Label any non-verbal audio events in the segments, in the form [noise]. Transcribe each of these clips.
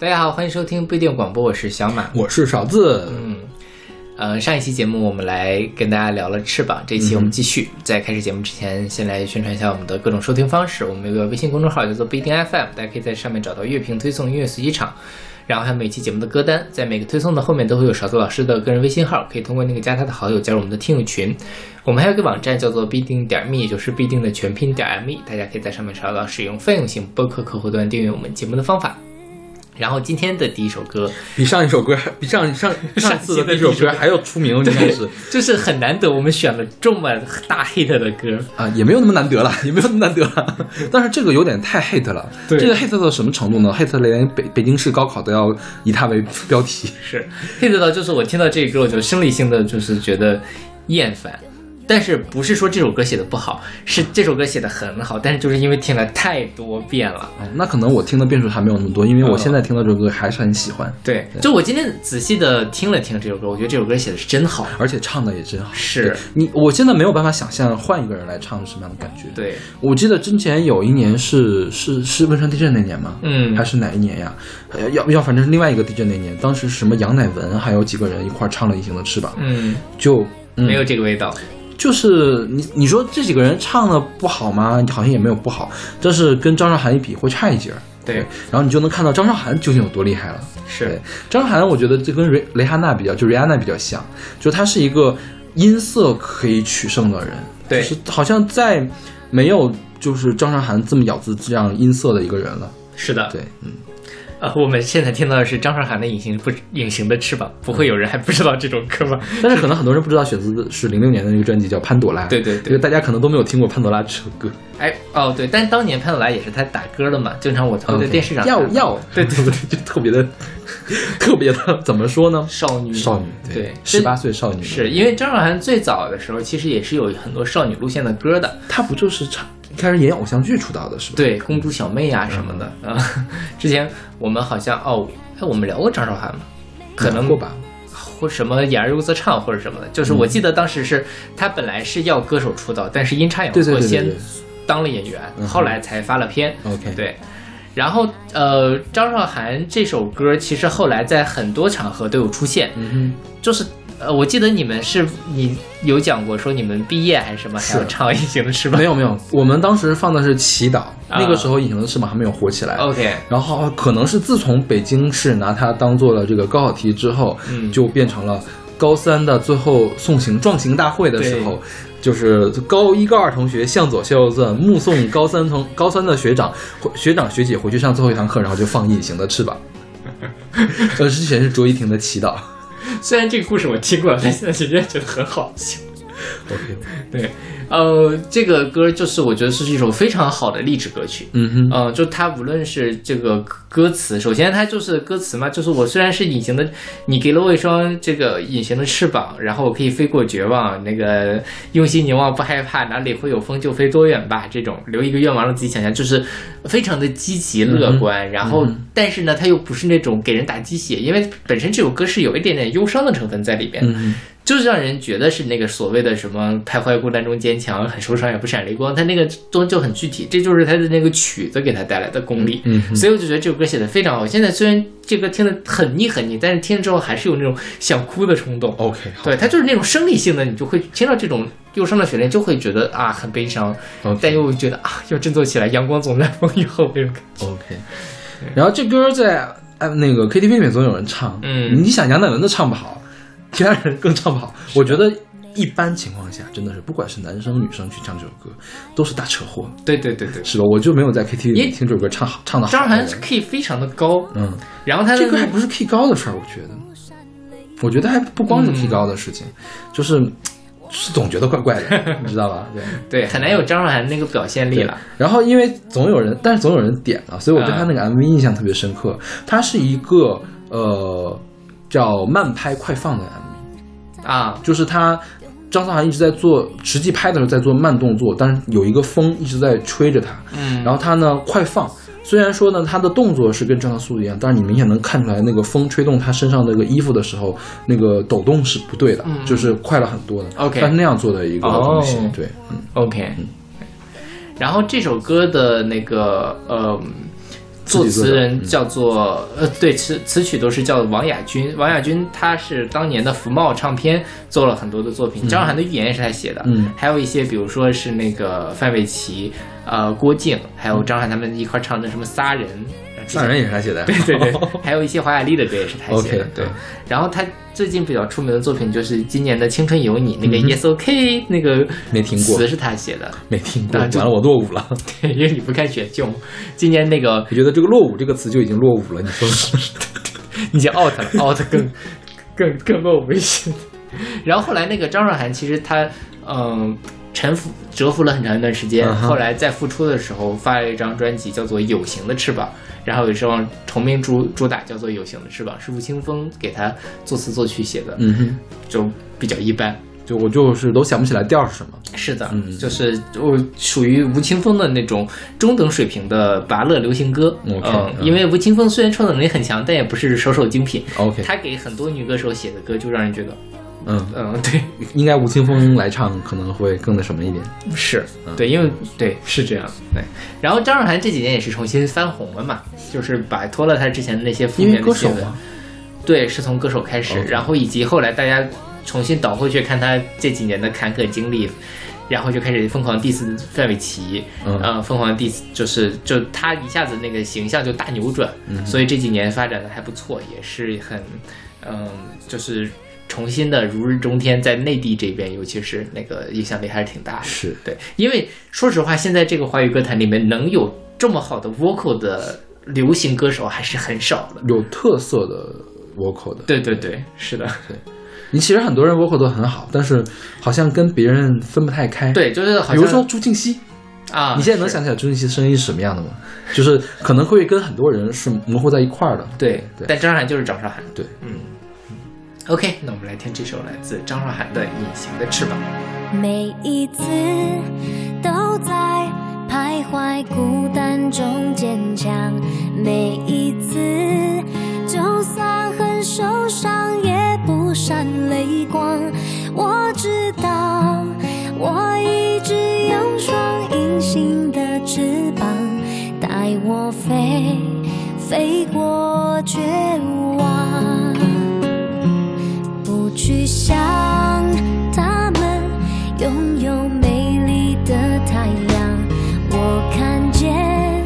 大家好，欢迎收听不一定广播，我是小马。我是勺子。嗯，呃，上一期节目我们来跟大家聊了翅膀，这一期我们继续。在开始节目之前，先来宣传一下我们的各种收听方式。我们有个微信公众号叫做不一定 FM，大家可以在上面找到乐评推送、音乐随机场，然后还有每期节目的歌单。在每个推送的后面都会有勺子老师的个人微信号，可以通过那个加他的好友加入我们的听友群。我们还有个网站叫做必定点 me，也就是必定的全拼点 me，大家可以在上面找到使用泛用型播客客户端订阅我们节目的方法。然后今天的第一首歌比上一首歌还比上上上次的第一首歌还要出名，应该是就是很难得，我们选了这么大 hit 的歌啊，也没有那么难得了，也没有那么难得了。但是这个有点太 hit 了，这个 hit 到什么程度呢？hit 连北北京市高考都要以它为标题，是 hit 到就是我听到这个歌，我就生理性的就是觉得厌烦。但是不是说这首歌写的不好，是这首歌写的很好，但是就是因为听了太多遍了。那可能我听的遍数还没有那么多，因为我现在听到这首歌还是很喜欢。对，就我今天仔细的听了听这首歌，我觉得这首歌写的是真好，而且唱的也真好。是你，我现在没有办法想象换一个人来唱是什么样的感觉。对，我记得之前有一年是是是汶川地震那年吗？嗯，还是哪一年呀？要要反正是另外一个地震那年，当时什么杨乃文还有几个人一块唱了《隐形的翅膀》。嗯，就没有这个味道。就是你你说这几个人唱的不好吗？好像也没有不好，但是跟张韶涵一比会差一截儿。对，然后你就能看到张韶涵究竟有多厉害了。是，张韶涵我觉得这跟雷雷哈娜比较，就瑞安娜比较像，就她是一个音色可以取胜的人。对，是好像再没有就是张韶涵这么咬字这样音色的一个人了。是的，对，嗯。呃，我们现在听到的是张韶涵的《隐形不隐形的翅膀》，不会有人还不知道这种歌吧？[laughs] 但是可能很多人不知道，选自的是零六年的那个专辑叫《潘朵拉》。对对对，大家可能都没有听过《潘朵拉》这首歌。哎，哦对，但当年潘朵拉也是他打歌的嘛，经常我会在电视上要要，对对 [laughs] 对，[laughs] 就特别的特别的，怎么说呢？少女少女对，十八岁少女。是因为张韶涵最早的时候其实也是有很多少女路线的歌的，她不就是唱？开始演偶像剧出道的是吧？对，公主小妹啊什么的啊。[laughs] 之前我们好像哦，哎，我们聊过张韶涵吗？可能过吧，或什么演而优则唱或者什么的。就是我记得当时是她本来是要歌手出道，但是阴差阳错先当了演员，后来才发了片。OK，对。然后呃，张韶涵这首歌其实后来在很多场合都有出现，就是。呃，我记得你们是你有讲过说你们毕业还是什么还要唱《隐形的翅膀》？没有没有，我们当时放的是《祈祷》，那个时候《隐形的翅膀》还没有火起来。OK，然后可能是自从北京市拿它当做了这个高考题之后，嗯，就变成了高三的最后送行壮行大会的时候，就是高一高二同学向左向右转，目送高三同高三的学长学长学姐回去上最后一堂课，然后就放《隐形的翅膀》。[laughs] 呃，之前是卓依婷的《祈祷》。[laughs] 虽然这个故事我听过，但现在仍然觉得很好笑。OK，[laughs] 对。呃，这个歌就是我觉得是一首非常好的励志歌曲。嗯哼，呃，就它无论是这个歌词，首先它就是歌词嘛，就是我虽然是隐形的，你给了我一双这个隐形的翅膀，然后我可以飞过绝望，那个用心凝望不害怕，哪里会有风就飞多远吧，这种留一个愿望让自己想象，就是非常的积极乐观。然后，但是呢，它又不是那种给人打鸡血，因为本身这首歌是有一点点忧伤的成分在里边。嗯。就是让人觉得是那个所谓的什么徘徊孤单中坚强，很受伤也不闪泪光，他那个东西就很具体，这就是他的那个曲子给他带来的功力。嗯，所以我就觉得这首歌写的非常好。现在虽然这歌听的很腻很腻，但是听了之后还是有那种想哭的冲动。OK，对他就是那种生理性的，你就会听到这种忧伤的旋律，就会觉得啊很悲伤，但又觉得啊要振作起来，阳光总在风雨后那种感觉。OK，然后这歌在哎那个 KTV 里面总有人唱，嗯，你想杨乃文都唱不好。其他人更唱不好，我觉得一般情况下真的是，不管是男生女生去唱这首歌，都是大车祸。对对对对，是吧？我就没有在 KTV 里听这首歌唱好唱的好。张韶涵 K 非常的高，嗯，然后他这歌还不是 K 高的事儿，我觉得，我觉得还不光是 K 高的事情，就是是总觉得怪怪的，[laughs] 你知道吧？对对，很难有张韶涵那个表现力了。然后因为总有人，但是总有人点了，所以我对他那个 MV 印象特别深刻。他是一个呃。叫慢拍快放的 MV 啊，就是他张韶涵一直在做，实际拍的时候在做慢动作，但是有一个风一直在吹着他，嗯，然后他呢快放，虽然说呢他的动作是跟正常速度一样，但是你明显能看出来那个风吹动他身上那个衣服的时候，那个抖动是不对的，就是快了很多的。OK，他是那样做的一个东西，对，嗯，OK。然后这首歌的那个呃。作词人叫做呃，对词词曲都是叫王亚军。王亚军他是当年的福茂唱片做了很多的作品，张韶涵的预言也是他写的。嗯，还有一些比如说是那个范玮琪、呃郭靖，还有张韶涵他们一块唱的什么仨人。散人也是他写的，对对对，[laughs] 还有一些华雅丽的歌也是他写的。对，然后他最近比较出名的作品就是今年的《青春有你》，那个 Yes OK 那个没听过，词是他写的，没听过。完了，我落伍了。[laughs] 对，因为你不看选秀。今年那个，我觉得这个“落伍”这个词就已经落伍了。你说，[laughs] 你已经 out 了，out 更更更落伍一些。然后后来那个张韶涵，其实她嗯。沉浮蛰伏了很长一段时间，后来在复出的时候发了一张专辑，叫做《有形的翅膀》，然后有时候重名主主打叫做《有形的翅膀》，是吴青峰给他作词作曲写的，嗯哼，就比较一般，就我就是都想不起来调是什么。是的，就是我属于吴青峰的那种中等水平的拔乐流行歌，嗯，因为吴青峰虽然创作能力很强，但也不是首首精品，OK，他给很多女歌手写的歌就让人觉得。嗯嗯，对，应该吴青峰来唱可能会更那什么一点。是对，因为对是这样。对，然后张韶涵这几年也是重新翻红了嘛，就是摆脱了她之前的那些负面的新闻。对，是从歌手开始，然后以及后来大家重新倒回去看她这几年的坎坷经历，然后就开始疯狂 diss 范玮琪，嗯，疯狂 diss 就是就她一下子那个形象就大扭转，所以这几年发展的还不错，也是很嗯，就是。重新的如日中天，在内地这边，尤其是那个影响力还是挺大的。是对，因为说实话，现在这个华语歌坛里面能有这么好的 vocal 的流行歌手还是很少的，有特色的 vocal 的。对对对，是的。对，你其实很多人 vocal 都很好，但是好像跟别人分不太开。对，就是比如说朱婧汐啊，你现在能想起来朱婧汐声音是什么样的吗？就是可能会跟很多人是模糊在一块儿的。对对，但张韶涵就是张韶涵。对，嗯。OK，那我们来听这首来自张韶涵的《隐形的翅膀》。每一次都在徘徊孤单中坚强，每一次就算很受伤也不闪泪光。我知道，我一直有双隐形的翅膀，带我飞，飞过绝望。去想他们拥有美丽的太阳，我看见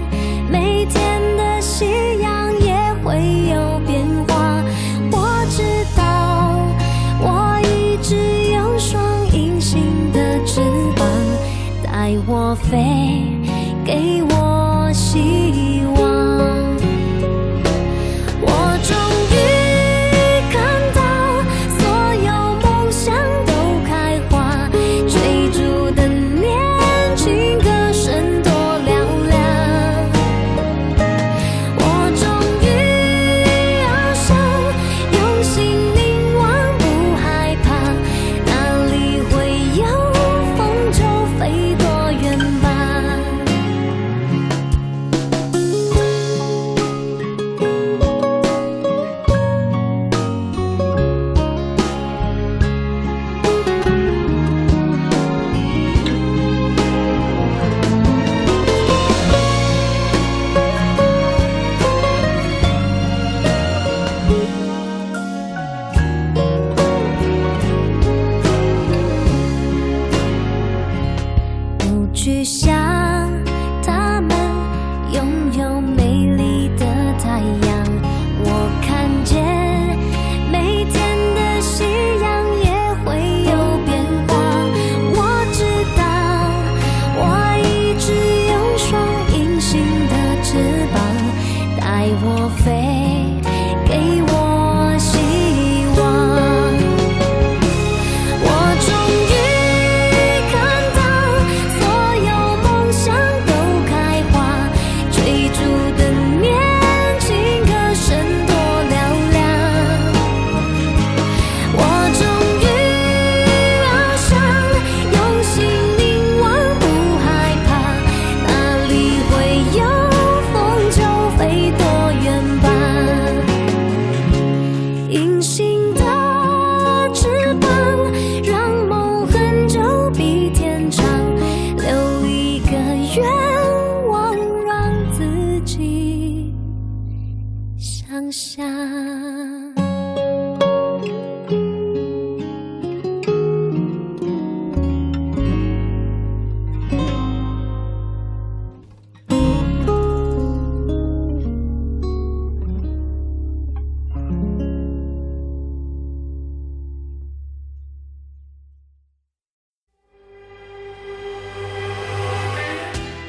每天的夕阳也会有变化。我知道我一直有双隐形的翅膀，带我飞，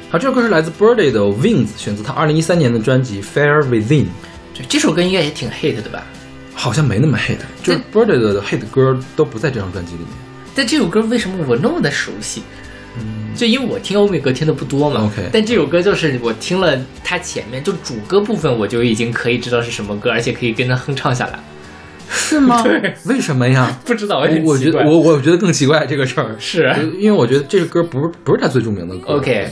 好，这首歌是来自 Birdy 的 Wings，选择他二零一三年的专辑《Fair Within》。对，这首歌应该也挺 hit 的吧？好像没那么 hit，就是 Birdy 的 hit 歌都不在这张专辑里面。但这首歌为什么我那么的熟悉？嗯就因为我听欧美歌听的不多嘛。OK 但这首歌就是我听了它前面就主歌部分，我就已经可以知道是什么歌，而且可以跟着哼唱下来。是吗？[laughs] 对为什么呀？[laughs] 不知道，我我觉得我我觉得更奇怪这个事儿，是因为我觉得这个歌不是不是他最著名的歌。OK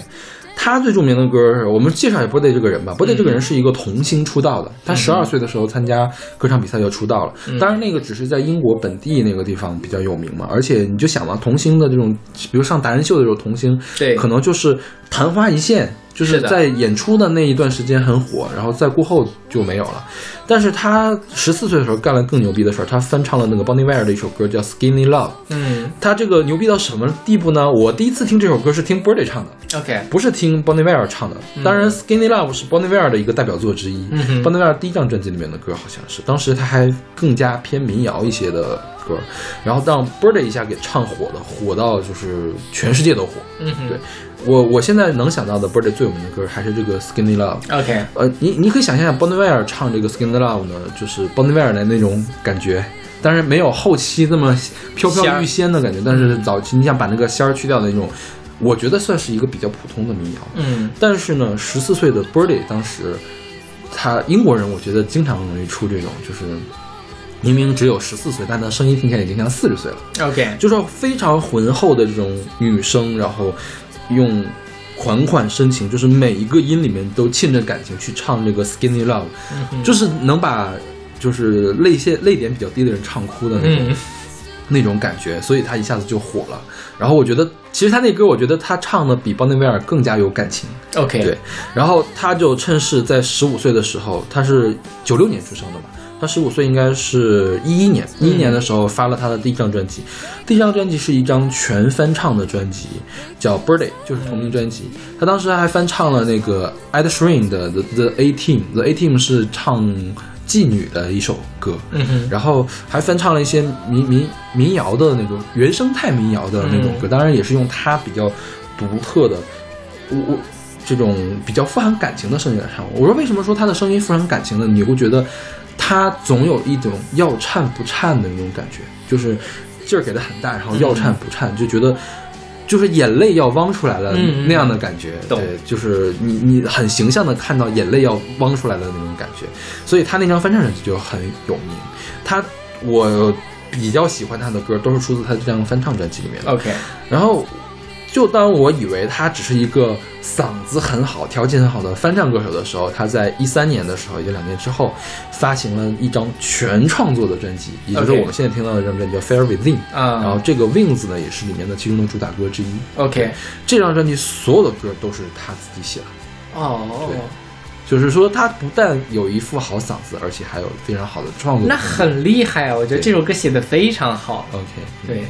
他最著名的歌是我们介绍一下 Birdy 这个人吧。Birdy 嗯这个人是一个童星出道的，他十二岁的时候参加歌唱比赛就出道了。嗯当然那个只是在英国本地那个地方比较有名嘛。而且你就想嘛，童星的这种，比如上达人秀的时候童星，对可能就是昙花一现，就是在演出的那一段时间很火，然后在过后就没有了。但是他十四岁的时候干了更牛逼的事儿，他翻唱了那个 Bonnie Ware 的一首歌叫《Skinny Love》。嗯他这个牛逼到什么地步呢？我第一次听这首歌是听 Birdy 唱的，OK 不是听 Bonnie Ware 唱的。当然，《Skinny Love》是 Bonnie Ware 的一个代表作之一。Bonnie Ware 第一张专辑里面的歌好像是，当时他还更加偏民谣一些的歌，然后让 Birdy 一下给唱火了，火到就是全世界都火。嗯对我我现在能想到的 Birdy 最有名的歌还是这个《Skinny Love》。OK 呃，你你可以想象一下 Bonnie Ware 唱这个《Skin the Love》呢，就是 Bonnie Ware 的那种感觉，但是没有后期这么飘飘欲仙的感觉，但是早期你想把那个仙儿去掉的那种，我觉得算是一个比较普通的民谣。嗯但是呢，十四岁的 Birdy 当时，他英国人我觉得经常容易出这种，就是明明只有十四岁，但他声音听起来已经像四十岁了。OK 就是非常浑厚的这种女声，然后用款款深情，就是每一个音里面都沁着感情去唱这个 Skinny Love，、就是能把就是泪腺泪点比较低的人唱哭的那种、嗯。那种感觉，所以他一下子就火了。然后我觉得，其实他那歌，我觉得他唱的比邦内维尔更加有感情。OK 对，然后他就趁势在十五岁的时候，他是九六年出生的嘛，他十五岁应该是一一年，一一年的时候发了他的第一张专辑，第一张专辑是一张全翻唱的专辑，叫《Birthday》，就是同名专辑。他当时还翻唱了那个 Ed Sheeran 的《The The A Team》，《The A Team》是唱妓女的一首歌，然后还翻唱了一些民民民谣的那种原生态民谣的那种歌，当然也是用他比较独特的，我我这种比较富含感情的声音来唱。我说为什么说他的声音富含感情呢？你会觉得他总有一种要颤不颤的那种感觉，就是劲儿给的很大，然后要颤不颤，就觉得。就是眼泪要汪出来了那样的感觉，懂对，就是你你很形象的看到眼泪要汪出来的那种感觉，所以他那张翻唱专辑就很有名。他我比较喜欢他的歌，都是出自他这张翻唱专辑里面的。OK 然后，就当我以为他只是一个嗓子很好、条件很好的翻唱歌手的时候，他在一三年的时候，也就两年之后，发行了一张全创作的专辑，也就是我们现在听到的这张专辑叫《Fair Within》。啊然后这个 Wings 呢，也是里面的其中的主打歌之一。OK 这张专辑所有的歌都是他自己写的。哦，对就是说，他不但有一副好嗓子，而且还有非常好的创作。那很厉害啊！我觉得这首歌写的非常好。OK，对，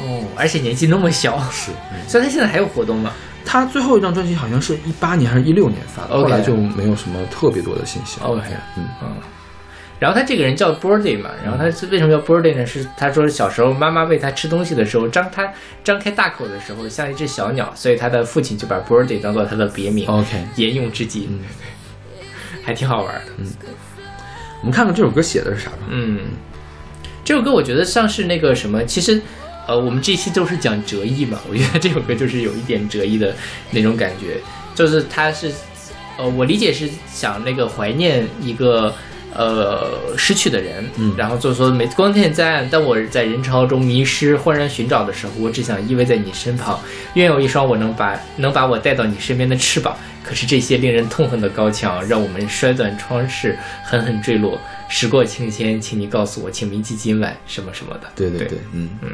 哦，而且年纪那么小，是。嗯。所以他现在还有活动吗？他最后一张专辑好像是一八年还是一六年发的后来就没有什么特别多的信息了。OK 嗯，嗯，然后他这个人叫 Birdy 嘛，然后他是为什么叫 Birdy 呢？是他说小时候妈妈喂他吃东西的时候，张他张开大口的时候像一只小鸟，所以他的父亲就把 Birdy 当做他的别名，OK，沿用至今，嗯。还挺好玩的。嗯。我们看看这首歌写的是啥吧。嗯，这首歌我觉得像是那个什么，其实，呃，我们这期都是讲折翼嘛，[laughs] 我觉得这首歌就是有一点折翼的那种感觉，就是它是，呃，我理解是想那个怀念一个。呃，失去的人，嗯然后就说每光天在暗，当我在人潮中迷失、忽然寻找的时候，我只想依偎在你身旁，愿有一双我能把能把我带到你身边的翅膀。可是这些令人痛恨的高墙，让我们摔断窗饰，狠狠坠落。时过境迁，请你告诉我，请铭记今晚什么什么的。对对对，嗯嗯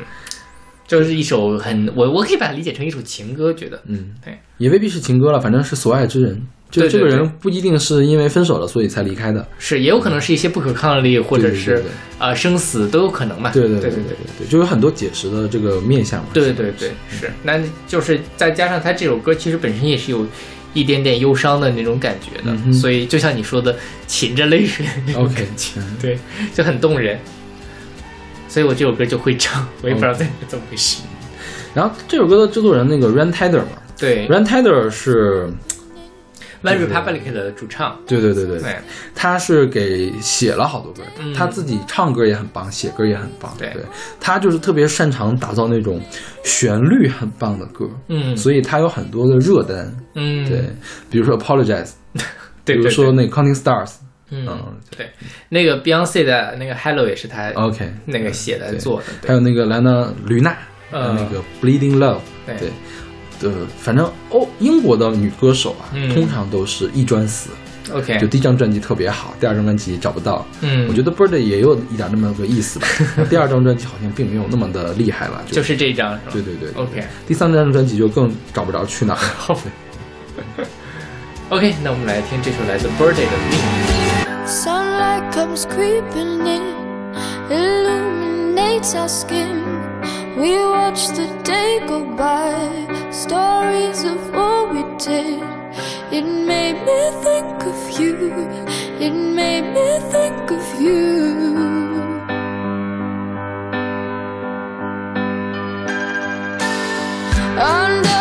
就是一首很我我可以把它理解成一首情歌，觉得。嗯，对，也未必是情歌了，反正是所爱之人，就这个人不一定是因为分手了所以才离开的。是，也有可能是一些不可抗力，或者是对对呃生死都有可能嘛。对对对对对对，就有很多解释的这个面向嘛。对对对，是，那就是再加上他这首歌其实本身也是有一点点忧伤的那种感觉的，所以就像你说的，噙着泪水那种 OK，感对，就很动人。所以我这首歌就会唱，[laughs] 我也不知道哦在怎么回事。然后这首歌的制作人那个 Ran Tedder 嘛对，Ran Tedder 是，，One Republic 的主唱，对对对对，对。他是给写了好多歌，嗯。他自己唱歌也很棒，写歌也很棒。对。他就是特别擅长打造那种旋律很棒的歌，嗯，所以他有很多的热单。嗯，对，比如说 Apologize，[laughs] 对，比如说那个 Counting Stars，嗯，嗯对，那个 Beyonce 的那个 Hello 也是他，OK，那个写的对做的，还有那个莱纳吕娜，嗯那个 Bleeding Love，对对。对，反正欧英国的女歌手啊，嗯通常都是一专死，，OK，就第一张专辑特别好，第二张专辑找不到。嗯，我觉得 Bird 也有一点那么个意思吧。[laughs] 第二张专辑好像并没有那么的厉害了，就就是这一张是吧？对对对对 OK 第三张专辑就更找不着去哪儿了。好 [laughs] [laughs] OK，那我们来听这首来自 Birthday 的 Wing。Sunlight comes creeping in, illuminates our skin. We watch the day go by, stories of what we did. It made me think of you, it made me think of you. Under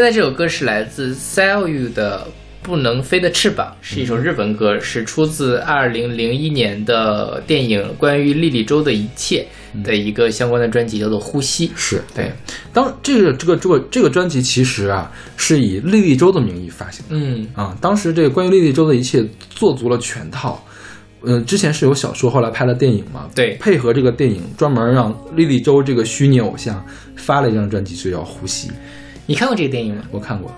现在这首歌是来自 Sell You 的《不能飞的翅膀》，是一首日文歌，是出自二零零一年的电影《关于莉莉周的一切》的一个相关的专辑，叫做《呼吸》。是对，当这个这个这个这个专辑其实啊是以莉莉周的名义发行的嗯啊，当时这个关于莉莉周的一切做足了全套。嗯，之前是有小说，后来拍了电影嘛？对配合这个电影，专门让莉莉周这个虚拟偶像发了一张专辑，就叫《呼吸》。你看过这个电影吗？我看过，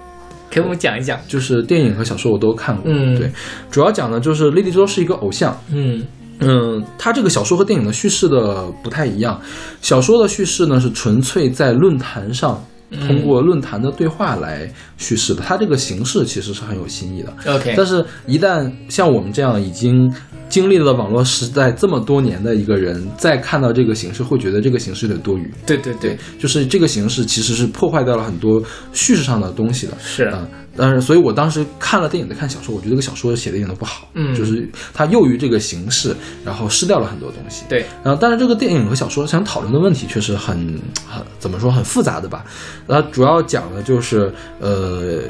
给我们讲一讲。就是电影和小说我都看过。嗯对，主要讲的就是莉莉周是一个偶像，嗯嗯，它这个小说和电影的叙事的不太一样。小说的叙事呢是纯粹在论坛上通过论坛的对话来叙事的，它这个形式其实是很有新意的。，OK，但是，一旦像我们这样已经经历了网络时代这么多年的一个人，再看到这个形式，会觉得这个形式有点多余。对对对，就是这个形式其实是破坏掉了很多叙事上的东西的。是啊，但是所以我当时看了电影再看小说，我觉得这个小说写的一点都不好，嗯就是它囿于这个形式，然后失掉了很多东西。对，然后但是这个电影和小说想讨论的问题确实很很怎么说很复杂的吧？它主要讲的就是呃。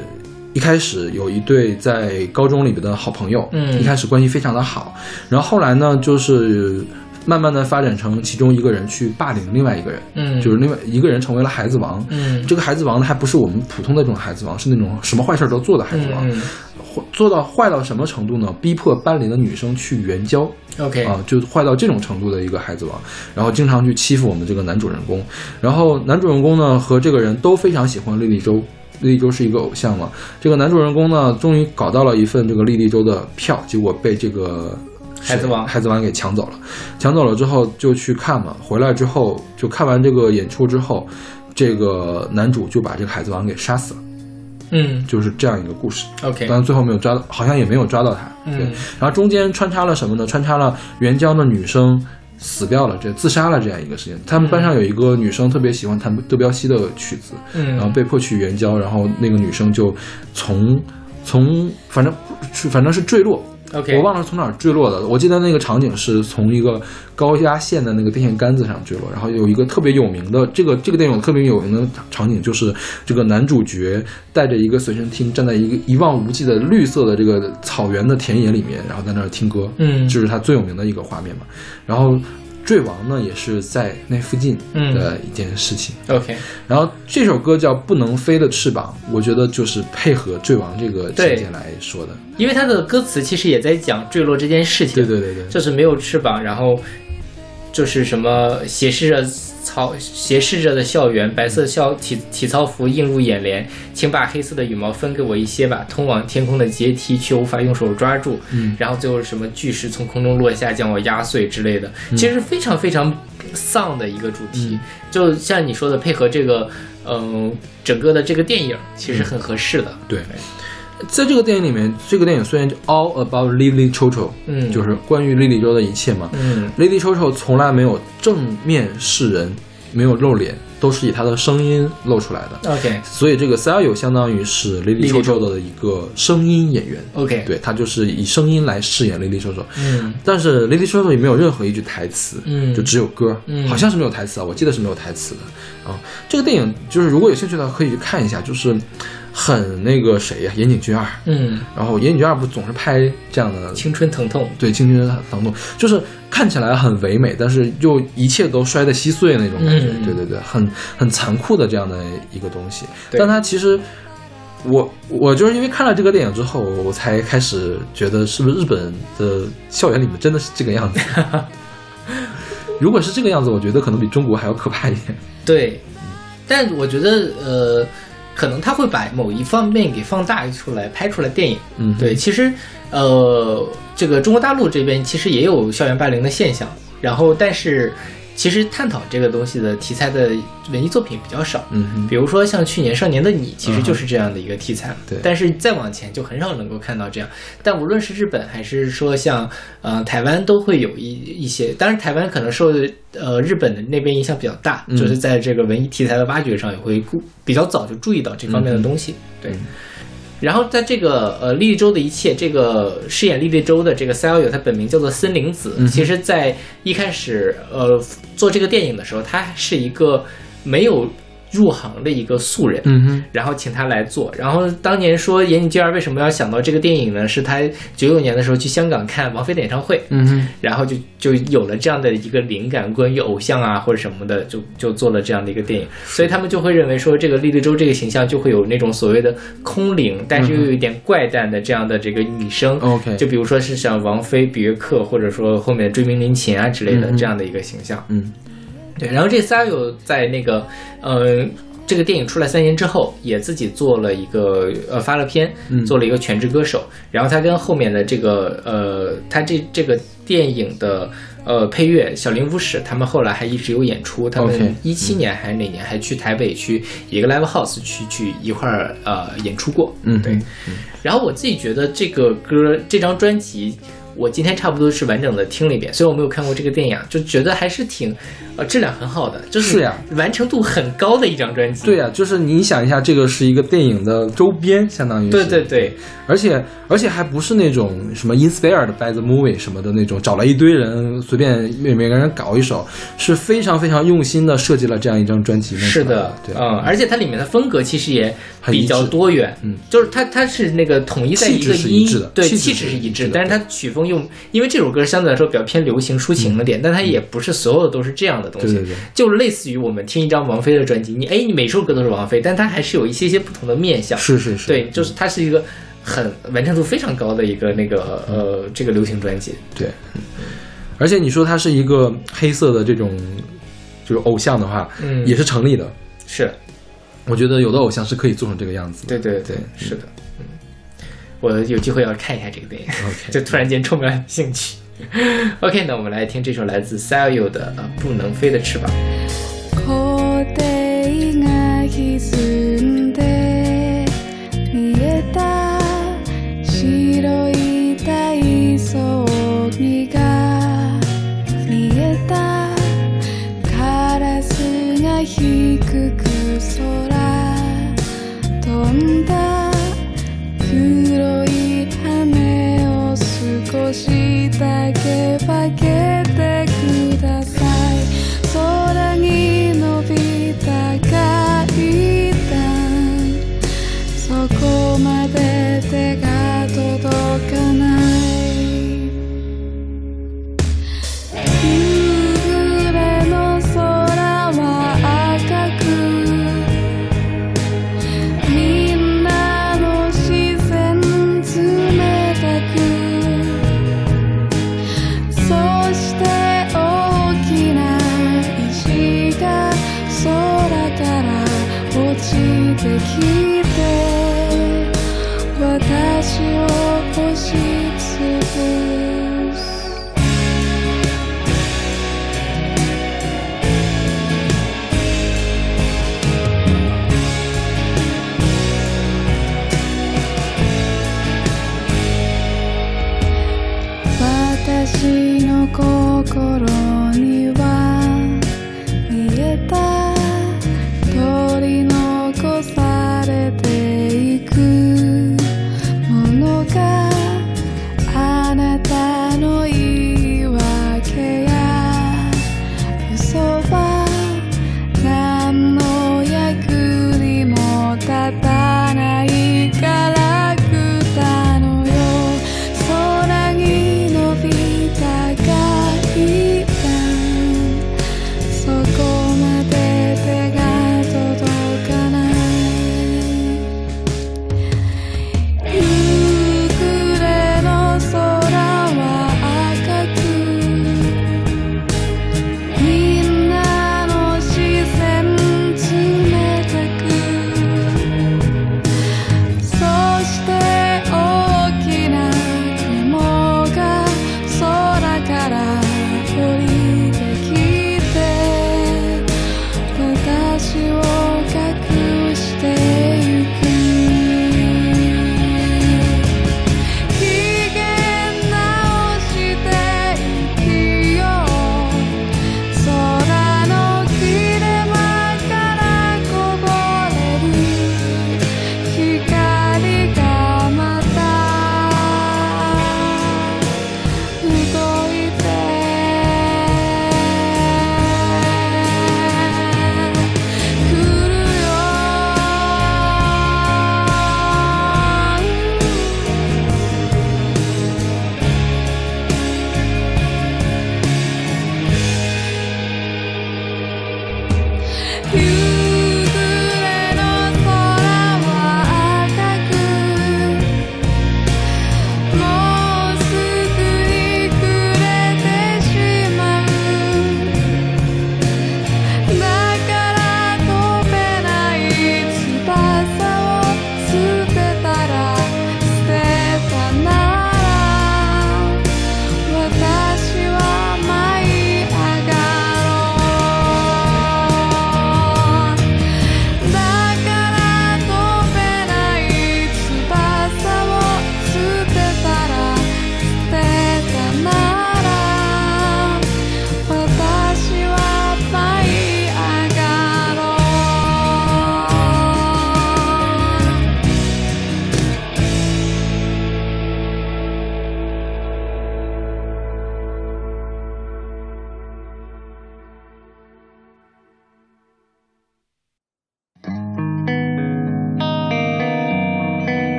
一开始有一对在高中里边的好朋友，嗯。一开始关系非常的好，然后后来呢，就是慢慢的发展成其中一个人去霸凌另外一个人，嗯。就是另外一个人成为了孩子王，嗯。这个孩子王呢，还不是我们普通的这种孩子王，是那种什么坏事都做的孩子王，做到坏到什么程度呢？逼迫班里的女生去援交，OK，啊，就坏到这种程度的一个孩子王，然后经常去欺负我们这个男主人公。然后男主人公呢和这个人都非常喜欢莉莉周，莉莉周是一个偶像嘛。这个男主人公呢终于搞到了一份这个莉莉周的票，结果被这个孩子王孩子王给抢走了。抢走了之后就去看嘛，回来之后就看完这个演出之后，这个男主就把这个孩子王给杀死了，嗯就是这样一个故事。，OK，但是最后没有抓到，好像也没有抓到他。嗯对，然后中间穿插了什么呢？穿插了援交的女生死掉了，这自杀了这样一个事情。他们班上有一个女生特别喜欢弹德彪西的曲子，嗯，然后被迫去援交，然后那个女生就从从反正反正是坠落。OK，我忘了是从哪儿坠落的，我记得那个场景是从一个高压线的那个电线杆子上坠落，然后有一个特别有名的这个这个电影特别有名的场景，就是这个男主角带着一个随身听，站在一个一望无际的绿色的这个草原的田野里面，然后在那儿听歌，嗯就是他最有名的一个画面嘛。然后坠亡呢，也是在那附近的一件事情。OK，然后这首歌叫《不能飞的翅膀》，我觉得就是配合坠亡这个情对节来说的。因为它的歌词其实也在讲坠落这件事情，对对对对，就是没有翅膀，然后就是什么斜视着草斜视着的校园，白色校体体操服映入眼帘，请把黑色的羽毛分给我一些吧，通往天空的阶梯却无法用手抓住，嗯。然后最后什么巨石从空中落下将我压碎之类的，其实非常非常丧的一个主题，就像你说的，配合这个嗯、整个的这个电影，其实很合适的，对，在这个电影里面，这个电影虽然叫 All About Lily Chocho，嗯就是关于莉莉周的一切嘛。嗯 Lily Chocho 从来没有正面示人，没有露脸，都是以她的声音露出来的。，OK 所以这个 s a y o 相当于是 Lily Lily Chocho 的一个声音演员，OK，，对他就是以声音来饰演 Lily Chocho。嗯但是 Lily Chocho 也没有任何一句台词，嗯就只有歌，嗯好像是没有台词啊，我记得是没有台词的啊。这个电影就是如果有兴趣的话可以去看一下，就是很那个谁呀、岩井俊二，嗯，然后岩井俊二不总是拍这样的青春疼痛，对青春疼痛，就是看起来很唯美，但是又一切都摔得稀碎那种感觉。嗯对对对，很很残酷的这样的一个东西。但它其实，我我就是因为看了这个电影之后，我才开始觉得是不是日本的校园里面真的是这个样子。[laughs] 如果是这个样子，我觉得可能比中国还要可怕一点。对，但我觉得呃，可能他会把某一方面给放大出来，拍出来电影。嗯，对，其实呃，这个中国大陆这边其实也有校园霸凌的现象，然后但是其实探讨这个东西的题材的文艺作品比较少。嗯，比如说像去年《少年的你》，其实就是这样的一个题材。对但是再往前就很少能够看到这样。但无论是日本还是说像呃台湾，都会有一一些。当然，台湾可能受呃日本的那边影响比较大，嗯就是在这个文艺题材的挖掘上也会比较早就注意到这方面的东西。对。嗯然后在这个呃莉莉周的一切，这个饰演莉莉周的这个 s a l 他本名叫做森林子。嗯其实，在一开始呃做这个电影的时候，他是一个没有入行的一个素人，嗯哼，然后请他来做。然后当年说岩井俊二为什么要想到这个电影呢？是他九九年的时候去香港看王菲的演唱会，嗯哼，然后就就有了这样的一个灵感，关于偶像啊或者什么的，就就做了这样的一个电影。所以他们就会认为说，这个莉莉周这个形象就会有那种所谓的空灵，但是又有一点怪诞的这样的这个女生。OK 就比如说是像王菲、比约克，或者说后面追名林琴啊之类的嗯这样的一个形象。嗯对，然后这仨又在那个呃。这个电影出来三年之后，也自己做了一个呃发了片，嗯做了一个全职歌手。然后他跟后面的这个呃，他这这个电影的呃配乐小林武史，他们后来还一直有演出。他们一七年还是哪年还去台北去一个 live house 去去一块儿呃演出过。嗯，对。然后我自己觉得这个歌这张专辑，我今天差不多是完整的听了一遍，虽然我没有看过这个电影，就觉得还是挺呃质量很好的，就是完成度很高的一张专辑。对呀、就是你想一下，这个是一个电影的周边，相当于是。对对对，而且而且还不是那种什么 inspired by the movie 什么的那种，找了一堆人随便每每个人搞一首，是非常非常用心的设计了这样一张专辑。是的，对，嗯，而且它里面的风格其实也比较多元，嗯，就是它它是那个统一在一个音致的，对，气质是一致，是一致的但是它曲风又因为这首歌相对来说比较偏流行抒情了点，但它也不是所有的都是这样的东西，对对对。就类似于我们听一张王菲的专辑，你哎，你每首歌都是王菲，但它还是有一些些不同的面相，是是是，对，就是它是一个很完成度非常高的一个那个呃这个流行专辑，对，嗯而且你说它是一个黑色的这种就是偶像的话，嗯。也是成立的。是。我觉得有的偶像是可以做成这个样子的。对对对，是的，嗯，我有机会要看一下这个电影。 OK，就突然間充滿興趣。OK，那我們來聽這首來自 s a l u 的《呃不能飛的翅膀》。校庭が歪んで見えた白い体操着が見えたカラスが低く空飛んだ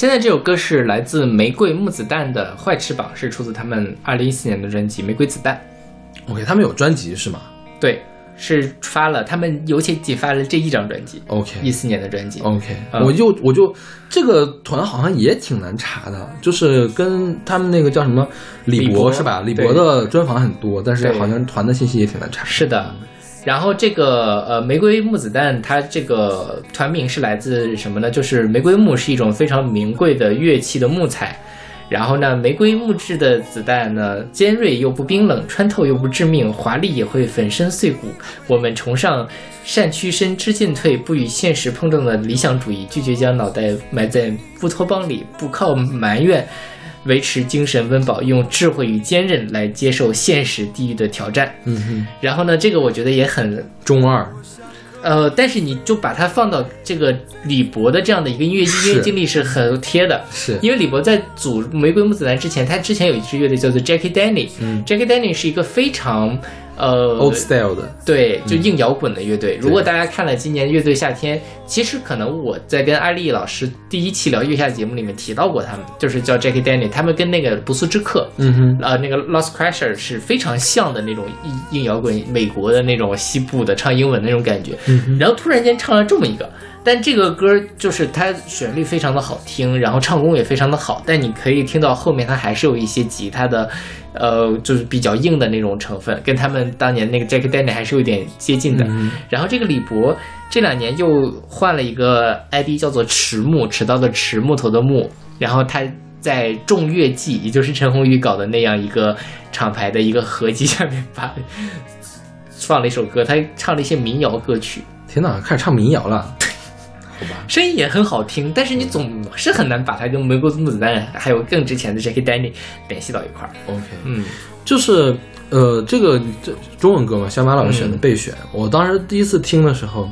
现在这首歌是来自玫瑰木子弹的《坏翅膀》，是出自他们二零一四年的专辑《玫瑰子弹》。OK，他们有专辑是吗对，是发了他们尤其仅发了这一张专辑，？OK 一四年的专辑。OK，、嗯我就我就这个团好像也挺难查的，就是跟他们那个叫什么李李博是吧？李博的专访很多，但是好像团的信息也挺难查。是的，然后这个呃玫瑰木子弹，它这个团名是来自什么呢？就是玫瑰木是一种非常名贵的乐器的木材。然后呢，玫瑰木质的子弹呢，尖锐又不冰冷，穿透又不致命，华丽也会粉身碎骨。我们崇尚善屈伸，知进退，不与现实碰撞的理想主义，拒绝将脑袋埋在乌托邦里，不靠埋怨维持精神温饱，用智慧与坚韧来接受现实地狱的挑战。嗯哼，然后呢，这个我觉得也很中二，呃，但是你就把它放到这个李博的这样的一个音乐音乐经历是很贴的，是。因为李博在组玫瑰木子弹之前，他之前有一支乐队叫做 Jackie Danny，嗯。Jackie Danny 是一个非常呃 old style 的，对，就硬摇滚的乐队。如果大家看了今年乐队夏天，其实可能我在跟艾丽老师第一期聊月下节目里面提到过他们，就是叫 Jackie Danny，他们跟那个不速之客，嗯哼，呃，那个 Lost Crusher 是非常像的那种硬硬摇滚，美国的那种西部的唱英文的那种感觉。然后突然间唱了这么一个，但这个歌就是它旋律非常的好听，然后唱功也非常的好，但你可以听到后面它还是有一些吉他的，呃，就是比较硬的那种成分，跟他们当年那个 Jack Daniel 还是有点接近的。然后这个李博这两年又换了一个 ID，叫做迟木，迟到的迟，木头的木。然后他在众乐季，也就是陈鸿宇搞的那样一个厂牌的一个合集下面把放了一首歌，他唱了一些民谣歌曲，天哪，开始唱民谣了，好吧？声音也很好听，但是你总是很难把它跟玫瑰木子弹还有更之前的 Jackie Danny 联系到一块儿。OK，嗯，就是呃，这个这中文歌嘛，小马老师选的嗯备选，我当时第一次听的时候，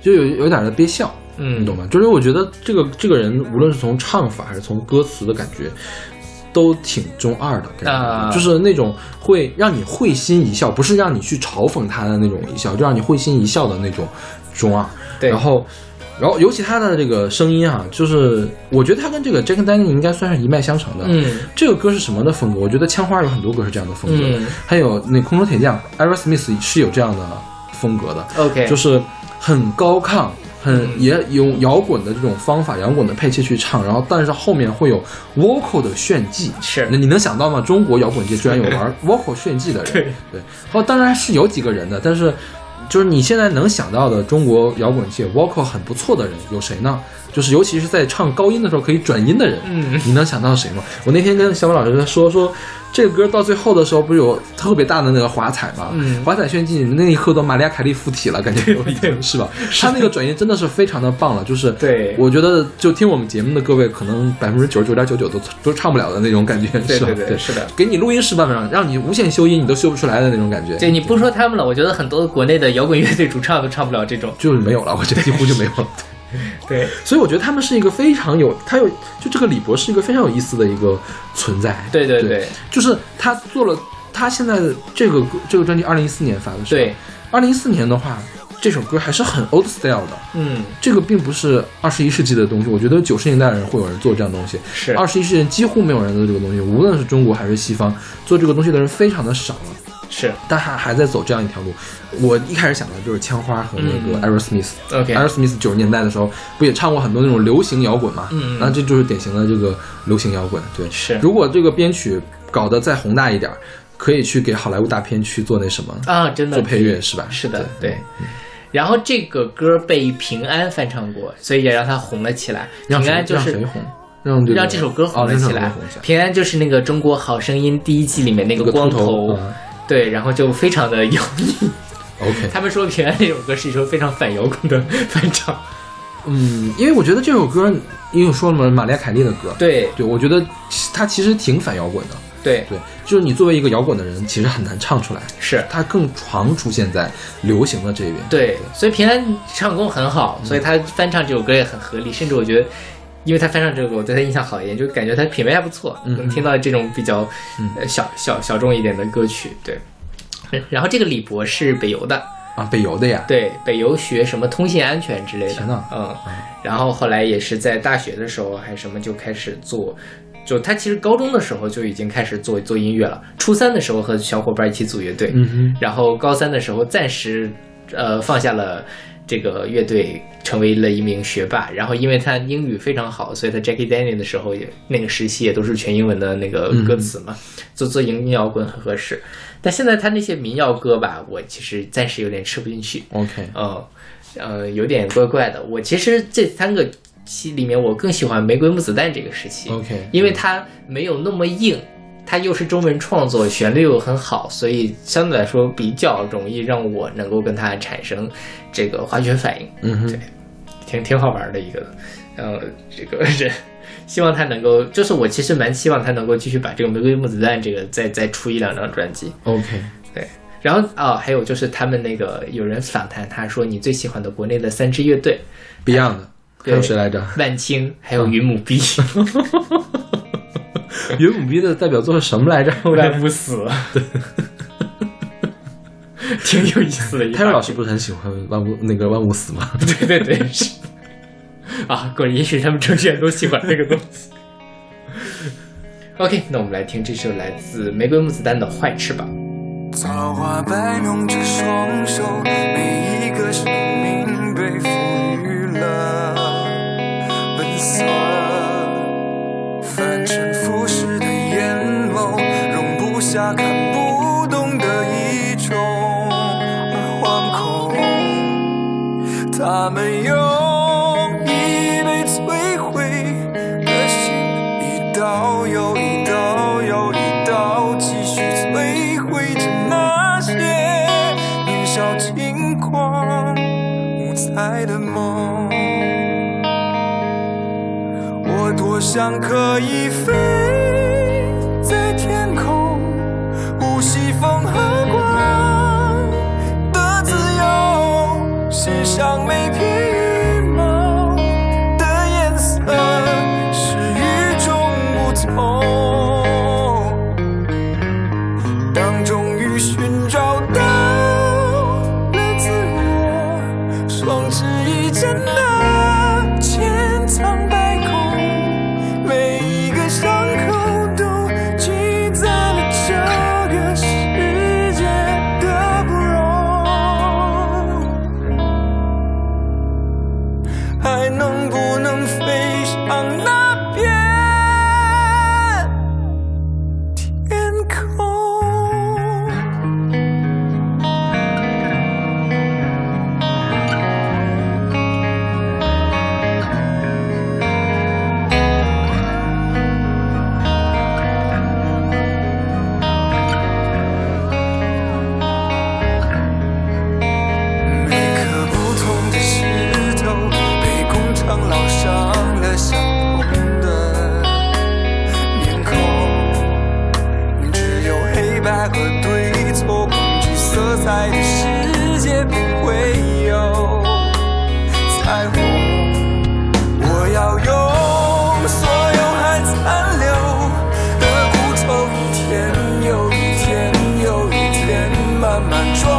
就有有点儿的憋笑，嗯你懂吗？就是我觉得这个这个人，无论是从唱法还是从歌词的感觉，都挺中二的感觉，啊就是那种会让你会心一笑，不是让你去嘲讽他的那种一笑，就让你会心一笑的那种中二。对然后。然后，尤其他的这个声音啊，就是我觉得他跟这个 Jack Daniel 应该算是一脉相承的。嗯这个歌是什么的风格？我觉得枪花有很多歌是这样的风格，嗯还有那空中铁匠 Aerosmith 是有这样的风格的，，OK，就是很高亢，很也用摇滚的这种方法、摇滚的配器去唱，然后但是后面会有 vocal 的炫技。是那你能想到吗？中国摇滚界居然有玩 [laughs] vocal 炫技的人？对对，哦，当然是有几个人的，但是就是你现在能想到的中国摇滚界 vocal 很不错的人有谁呢？就是尤其是在唱高音的时候可以转音的人，嗯，你能想到谁吗？我那天跟小马老师在说说，这个歌到最后的时候不是有特别大的那个华彩吗？嗯华彩炫技那一刻都玛利亚凯莉附体了，感觉有一点是吧？[laughs] 他那个转音真的是非常的棒了，就是对我觉得就听我们节目的各位，可能百分之九十九点九九都都唱不了的那种感觉，是吧？对对对，是的。给你录音室版本上，让你无限修音，你都修不出来的那种感觉。对，你不说他们了，我觉得很多国内的摇滚乐队主唱都唱不了这种。就是没有了，我觉得几乎就没有了。[laughs] 对，所以我觉得他们是一个非常有，他有就这个李博是一个非常有意思的一个存在。对对对对就是他做了，他现在的这个这个专辑，二零一四年发的。对，二零一四年的话，这首歌还是很 old style 的。嗯，这个并不是二十一世纪的东西，我觉得九十年代的人会有人做这样东西，是二十一世纪几乎没有人做这个东西，无论是中国还是西方，做这个东西的人非常的少了。是但他还在走这样一条路。我一开始想的就是枪花和那个嗯 Aerosmith。OK Aerosmith 九十年代的时候不也唱过很多那种流行摇滚嘛？嗯嗯那这就是典型的这个流行摇滚。对，是如果这个编曲搞得再宏大一点儿，可以去给好莱坞大片去做那什么，啊，真的做配乐是吧？是的，对。对。然后这个歌被平安翻唱过，所以也让它红了起来。平安就是让谁红？让这让这首歌红了起来。平安就是那个《中国好声音》第一季里面那那个光秃头嗯对，然后就非常的油腻。[laughs] OK，他们说平安那首歌是一首非常反摇滚的翻唱。嗯，因为我觉得这首歌，因为我说了嘛，玛丽亚凯莉的歌，对对，我觉得它其实挺反摇滚的。对对，就是你作为一个摇滚的人，其实很难唱出来，是，它更常出现在流行的这边。对，所以平安唱功很好，所以他翻唱这首歌也很合理，甚至我觉得。因为他翻唱这首歌，我对他印象好一点，就感觉他品味还不错，嗯能听到这种比较、呃小小小众一点的歌曲。对，然后这个李博是北邮的，啊，北邮的呀。对，北邮学什么通信安全之类的。嗯，然后后来也是在大学的时候还什么就开始做，就他其实高中的时候就已经开始做做音乐了。初三的时候和小伙伴一起组乐队，嗯哼，然后高三的时候暂时呃放下了这个乐队，成为了一名学霸。然后因为他英语非常好，所以他 Jackie Daniel 的时候也那个时期也都是全英文的那个歌词嘛，做做民摇滚很合适。但现在他那些民谣歌吧，我其实暂时有点吃不进去。OK，嗯，呃，有点怪怪的。我其实这三个期里面，我更喜欢《玫瑰木子弹》这个时期。OK，因为它没有那么硬，它又是中文创作，旋律又很好，所以相对来说比较容易让我能够跟它产生这个化学反应，嗯哼。对，挺挺好玩的一个，呃，这个人。希望他能够，就是我其实蛮希望他能够继续把这个《玫瑰木子弹》这个再再出一两张专辑。，OK，对，然后啊、还有就是他们那个有人访谈他说你最喜欢的国内的三支乐队，Beyond 的，还有谁来着？万青还有云母 B，[laughs] 云母 B 的代表作是什么来着？[laughs] 万不死，[laughs] 挺有意思的一。泰瑞老师不是很喜欢万物那个万物死吗？对对对是啊，果然也许他们程序员都喜欢这个东西。OK，那我们来听这首来自玫瑰木子丹的《坏翅膀》。造化摆弄着双手，每一个生色。凡尘浮世的眼眸，容不下看不懂的一种惶恐。他们有像可以飞在天空，呼吸风和光的自由，世上没慢慢闯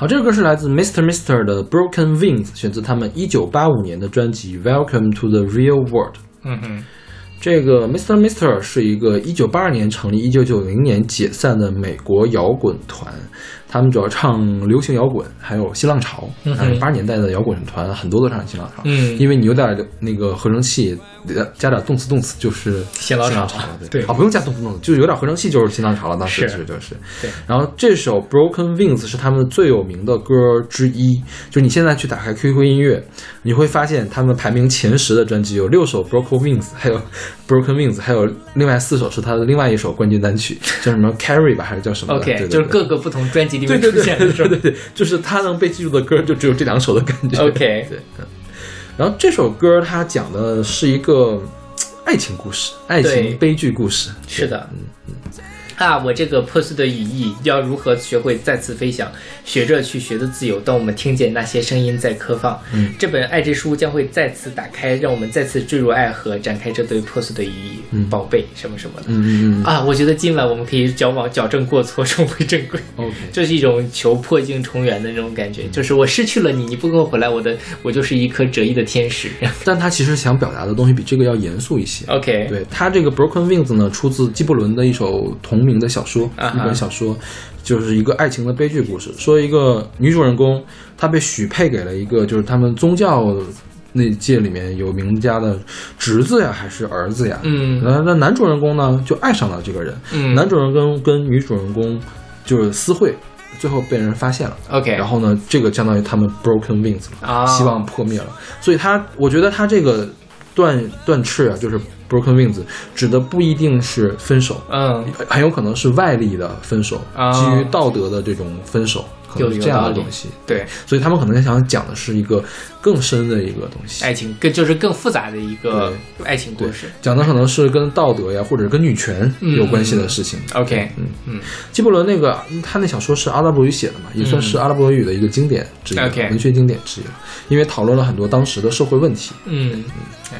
好，这首歌是来自 Mr. Mister 的 Broken Wings，选自他们一九八五年的专辑《Welcome to the Real World》。嗯哼，这个 Mr. Mister 是一个一九八二年成立、一九九零年解散的美国摇滚团，他们主要唱流行摇滚，还有新浪潮。嗯八十年代的摇滚团很多都唱新浪潮，嗯因为你有点那个合成器，加点动词动词就是新浪潮潮了。对啊，不用加动词动词，就是有点合成器就是新浪潮了。当时是是就是。对，然后这首 Broken Wings 是他们最有名的歌之一，就是你现在去打开 QQ 音乐，你会发现他们排名前十的专辑有六首 Broken Wings，还有 Broken Wings，还有另外四首是他的另外一首冠军单曲，[laughs] 叫什么 Carry 吧，还是叫什么 OK，对对就是各个不同专辑对对对出现的是吧对对对，就是他能被记住的歌就只有这两首的感觉。[laughs] OK 对，嗯。然后这首歌它讲的是一个爱情故事，爱情悲剧故事。是的，啊，我这个破碎的羽翼要如何学会再次飞翔？学着去学的自由。当我们听见那些声音在刻放，嗯这本爱之书将会再次打开，让我们再次坠入爱河，展开这对破碎的羽翼，嗯宝贝什么什么的。嗯嗯嗯啊，我觉得今晚我们可以矫枉矫正过错，[laughs] 重回正轨。，OK。这是一种求破镜重圆的那种感觉，就是我失去了你，你不跟我回来，我的我就是一颗折翼的天使。[laughs] 但他其实想表达的东西比这个要严肃一些。OK，对他这个 Broken Wings 呢，出自纪伯伦的一首同名的小说，一本小说，就是一个爱情的悲剧故事。说一个女主人公，她被许配给了一个就是他们宗教那界里面有名家的侄子呀，还是儿子呀？嗯然后那男主人公呢，就爱上了这个人。嗯男主人公跟女主人公就是私会，最后被人发现了。OK，然后呢，这个相当于他们 broken wings 了，啊希望破灭了。所以他，我觉得他这个断断翅啊，就是 broken wings，指的不一定是分手，嗯，很有可能是外力的分手，啊基于道德的这种分手，可能是这样的东西。对，所以他们可能想讲的是一个更深的一个东西。爱情更就是更复杂的一个爱情故事。，讲的可能是跟道德呀，或者是跟女权有关系的事情。OK，嗯嗯纪伯伦那个，他那小说是阿拉伯语写的嘛，也算是阿拉伯语的一个经典之一文学经典之一了。因为讨论了很多当时的社会问题。嗯，对。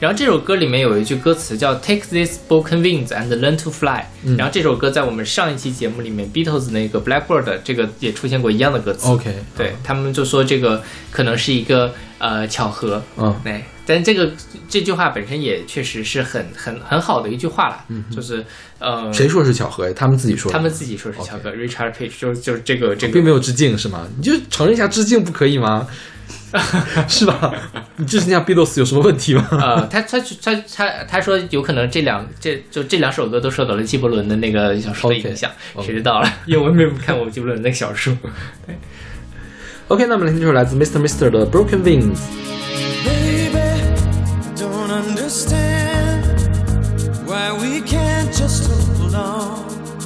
然后这首歌里面有一句歌词叫 “Take these broken wings and learn to fly”。然后这首歌在我们上一期节目里面，Beatles 那个 Blackbird 这个也出现过一样的歌词。OK，对他们就说这个可能是一个呃巧合，嗯，对，但这个这句话本身也确实是很很很好的一句话啦，就是呃，谁说是巧合呀？他们自己说的。他们自己说是巧合 r i c h a r d Page 就是就是这个这个并没有致敬是吗？你就承认一下致敬不可以吗？[laughs] 是吧？你致敬一下 Beatles 有什么问题吗？呃，他他他他他说有可能这两这就这两首歌都受到了纪伯伦的那个小说的影响谁知道了？[laughs] 因为我没有看过纪伯伦那个小说。[laughs] OK，那么来听这首来自 Mr. Mister 的 Broken Wings。 Baby, don't understand why we can't just hold on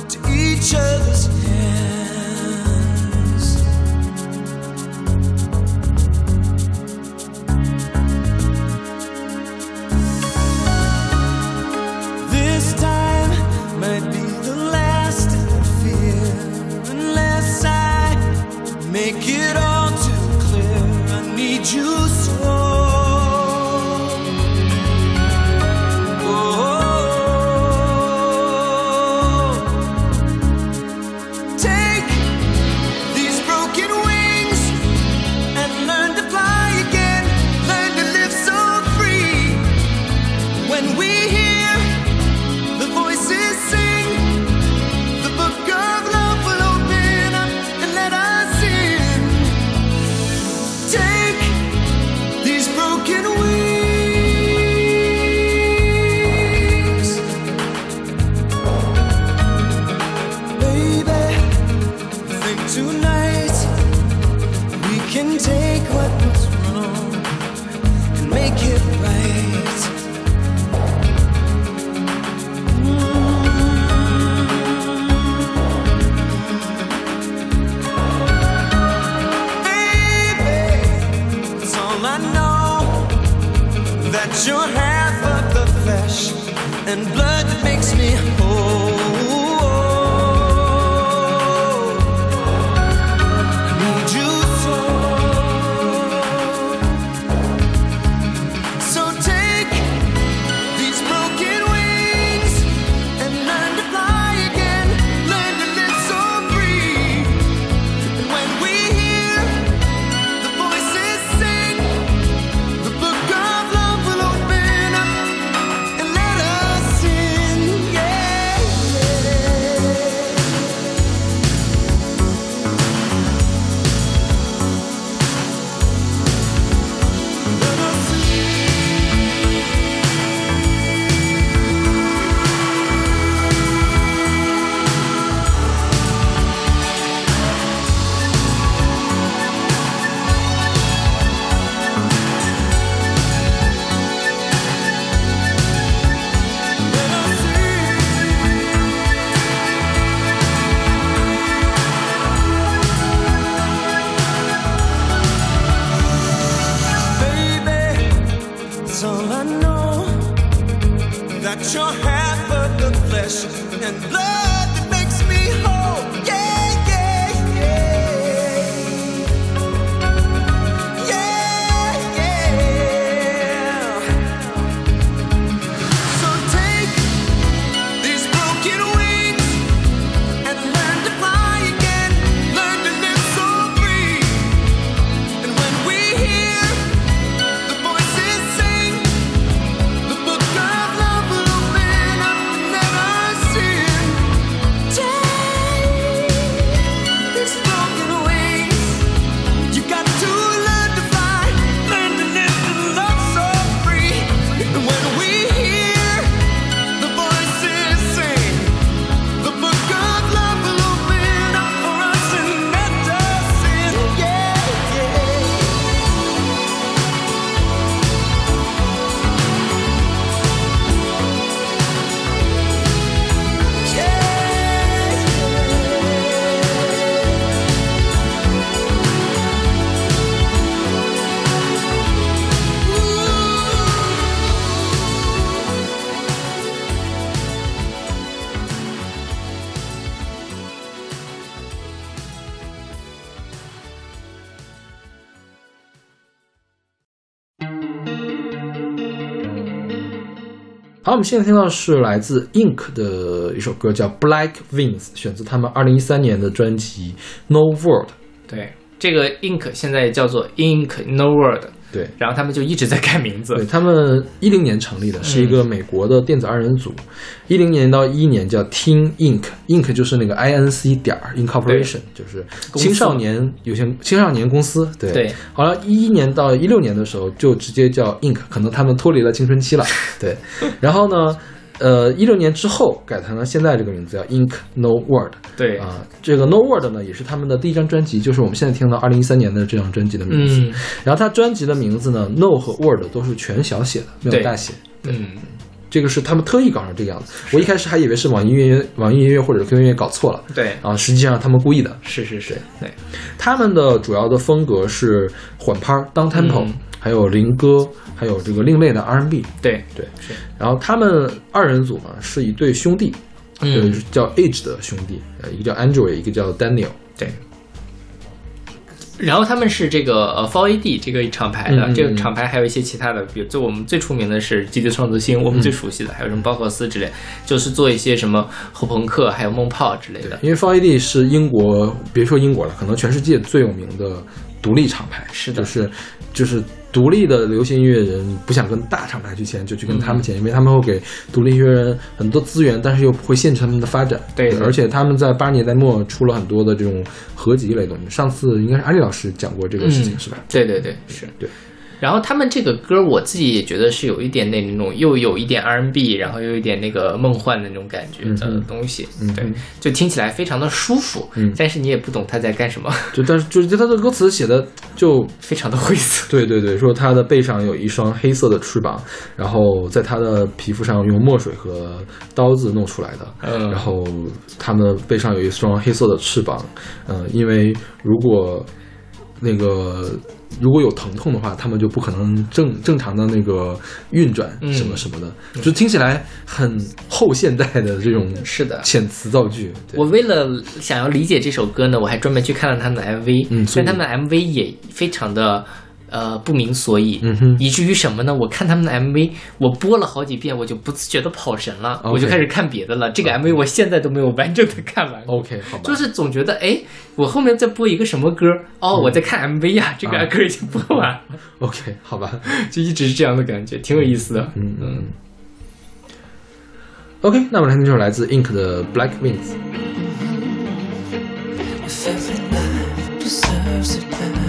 to each other's that you have of the flesh and blood that makes me 好，我们现在听到是来自 Ink 的一首歌，叫《Black Wings》，选自他们二零一三年的专辑《No World》。对，这个 Ink 现在叫做 Ink No World，对，然后他们就一直在改名字对，他们一零年成立的，是一个美国的电子二人组。一零年到一一年叫 Teen Inc.，Inc 就是那个 I N C 点儿 Incorporation，就是青少年有限青少年公司。对，对好了，一一年到一六年的时候就直接叫 Inc，可能他们脱离了青春期了。对，然后呢，呃，一六年之后改成了现在这个名字叫 Ink No Word。对啊，这个 No Word 呢也是他们的第一张专辑，就是我们现在听到二零一三年的这张专辑的名字。嗯然后他专辑的名字呢，No 和 Word 都是全小写的，没有大写。嗯，这个是他们特意搞成这个样子。我一开始还以为是网易音乐、网易音乐或者 QQ 音乐搞错了。对，啊，实际上他们故意的。是是是，对，他们的主要的风格是缓拍、down tempo，、嗯。还有灵歌，还有这个另类的 R&B。对。对，是，然后他们二人组嘛是一对兄弟，嗯。呃，叫 Age 的兄弟，呃，一个叫 Andrew，一个叫 Daniel。对。然后他们是这个呃 Four AD 这个厂牌的，这个厂牌还有一些其他的，比如就我们最出名的是极地创作星，我们最熟悉的还有什么包克斯之类，就是做一些什么后朋克还有梦炮之类的。因为 Four AD 是英国，别说英国了，可能全世界最有名的独立厂牌。是的就是就是独立的流行音乐人不想跟大厂牌去签，就去跟他们签，因为他们会给独立音乐人很多资源，但是又不会限制他们的发展。对对而且他们在八十年代末出了很多的这种合集类东西。上次应该是阿丽老师讲过这个事情，嗯是吧？对对对，是对。然后他们这个歌，我自己也觉得是有一点那种又有一点 R&B，然后又有一点那个梦幻的那种感觉的东西，嗯对，就听起来非常的舒服，嗯。但是你也不懂他在干什么，就但是就是他的歌词写的就非常的晦涩。[laughs] 对对对，说他的背上有一双黑色的翅膀，然后在他的皮肤上用墨水和刀子弄出来的。嗯。然后他们背上有一双黑色的翅膀，嗯、因为如果那个如果有疼痛的话，他们就不可能正正常的那个运转嗯什么什么的，就听起来很后现代的这种是的。遣词造句。我为了想要理解这首歌呢，我还专门去看了他们的 MV，嗯所以。但他们的 MV 也非常的呃不明所以，嗯哼以至于什么呢？我看他们的 MV，我播了好几遍，我就不自觉的跑神了我就开始看别的了。这个 MV 我现在都没有完整的看完。OK 好吧，就是总觉得，哎，我后面在播一个什么歌？哦，我在看 MV 呀、这个啊歌已经播完了，[laughs] OK 好吧，就一直是这样的感觉，挺有意思的。嗯嗯。OK，那我们来听这首来自 Ink 的 Black Wings。If every life deserves a time,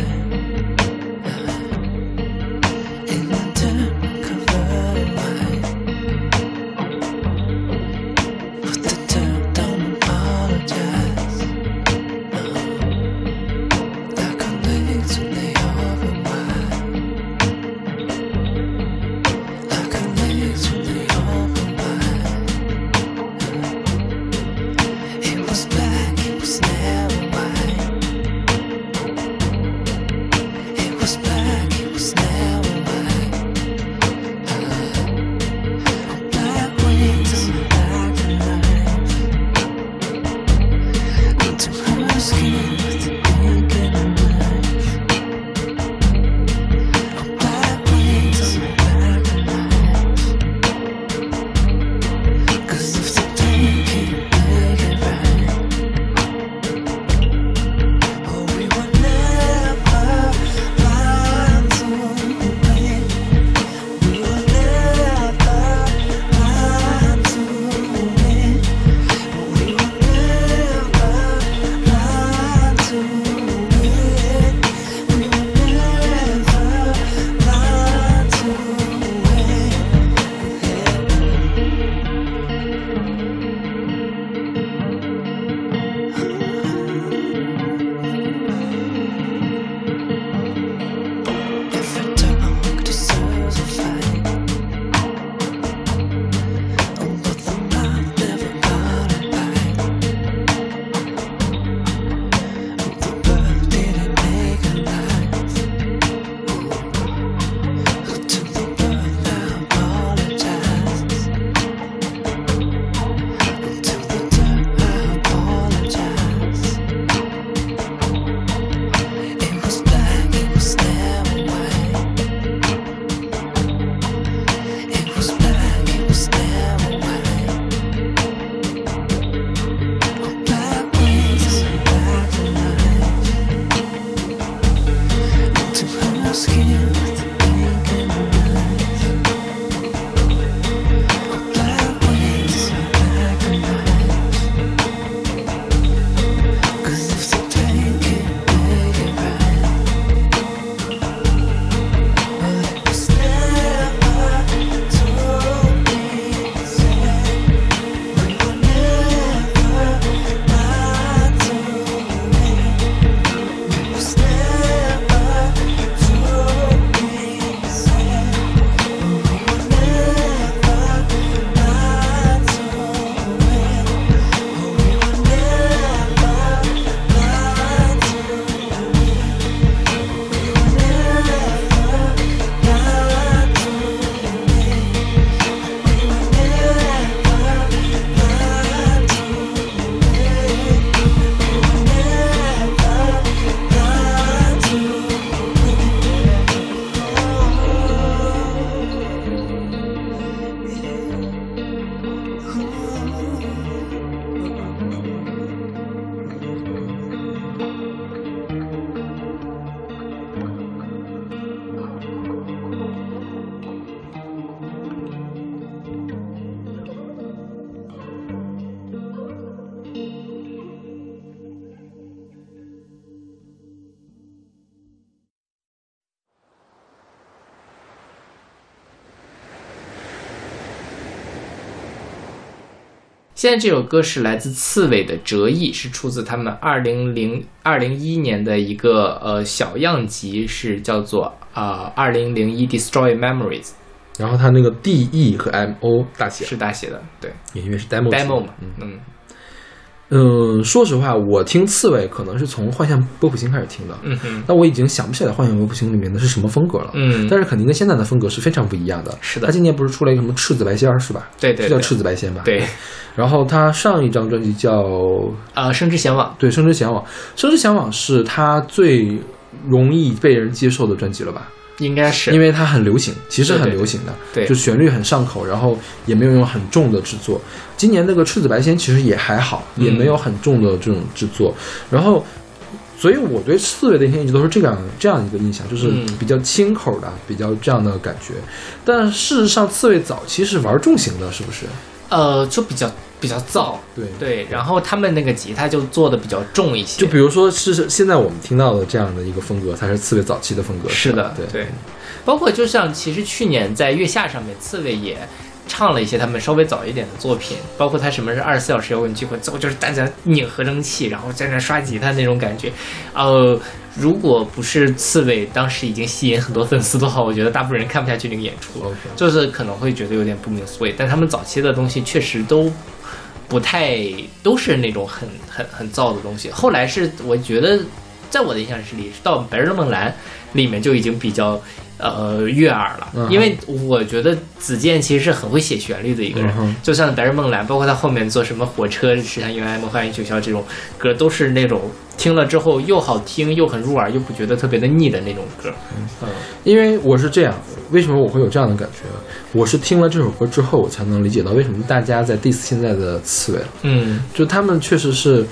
现在这首歌是来自刺猬的《折翼》，是出自他们二零零二零一年的一个呃小样集，是叫做啊二零零一 Destroy Memories，然后它那个 D E 和 M O 大写，是大写的，对。也因为是 demo，demo 嘛嗯，嗯嗯，说实话，我听刺猬可能是从《幻象波普星》开始听的，嗯哼，但我已经想不起来《幻象波普星》里面的是什么风格了。嗯但是肯定跟现在的风格是非常不一样的。是的他今年不是出了一个什么赤子白仙儿是吧？是叫对对叫赤子白仙吧？。对，[laughs] 然后他上一张专辑叫呃，生之向往，对《生之向往》，《生之向往》是他最容易被人接受的专辑了吧？应该是因为它很流行，其实很流行的，对就旋律很上口，然后也没有用很重的制作。今年那个赤子白仙其实也还好，嗯也没有很重的这种制作。然后，所以我对刺猬的印象一直都是这样这样一个印象，就是嗯比较轻口的，比较这样的感觉。但事实上，刺猬早期是玩重型的，是不是？呃，就比较比较燥，对对，然后他们那个吉他就做的比较重一些，就比如说是是现在我们听到的这样的一个风格，才是刺猬早期的风格。是的，对对，包括就像其实去年在月下上面，刺猬也唱了一些他们稍微早一点的作品，包括他什么是二十四小时摇滚聚会，最后就是大家拧合成器，然后在那刷吉他那种感觉。呃，如果不是刺猬当时已经吸引很多粉丝的话，我觉得大部分人看不下去那个演出就是可能会觉得有点不明所以。但他们早期的东西确实都。不太都是那种很很很燥的东西。后来是我觉得，在我的印象里是，到《白日梦蓝》里面就已经比较呃悦耳了，嗯因为我觉得子健其实是很会写旋律的一个人，嗯就像《白日梦蓝》，包括他后面做什么火车、驶向原来梦幻学校这种歌，都是那种听了之后又好听又很入耳，又不觉得特别的腻的那种歌。嗯因为我是这样，为什么我会有这样的感觉？我是听了这首歌之后，我才能理解到为什么大家在 diss 现在的刺猬了。嗯就他们确实是，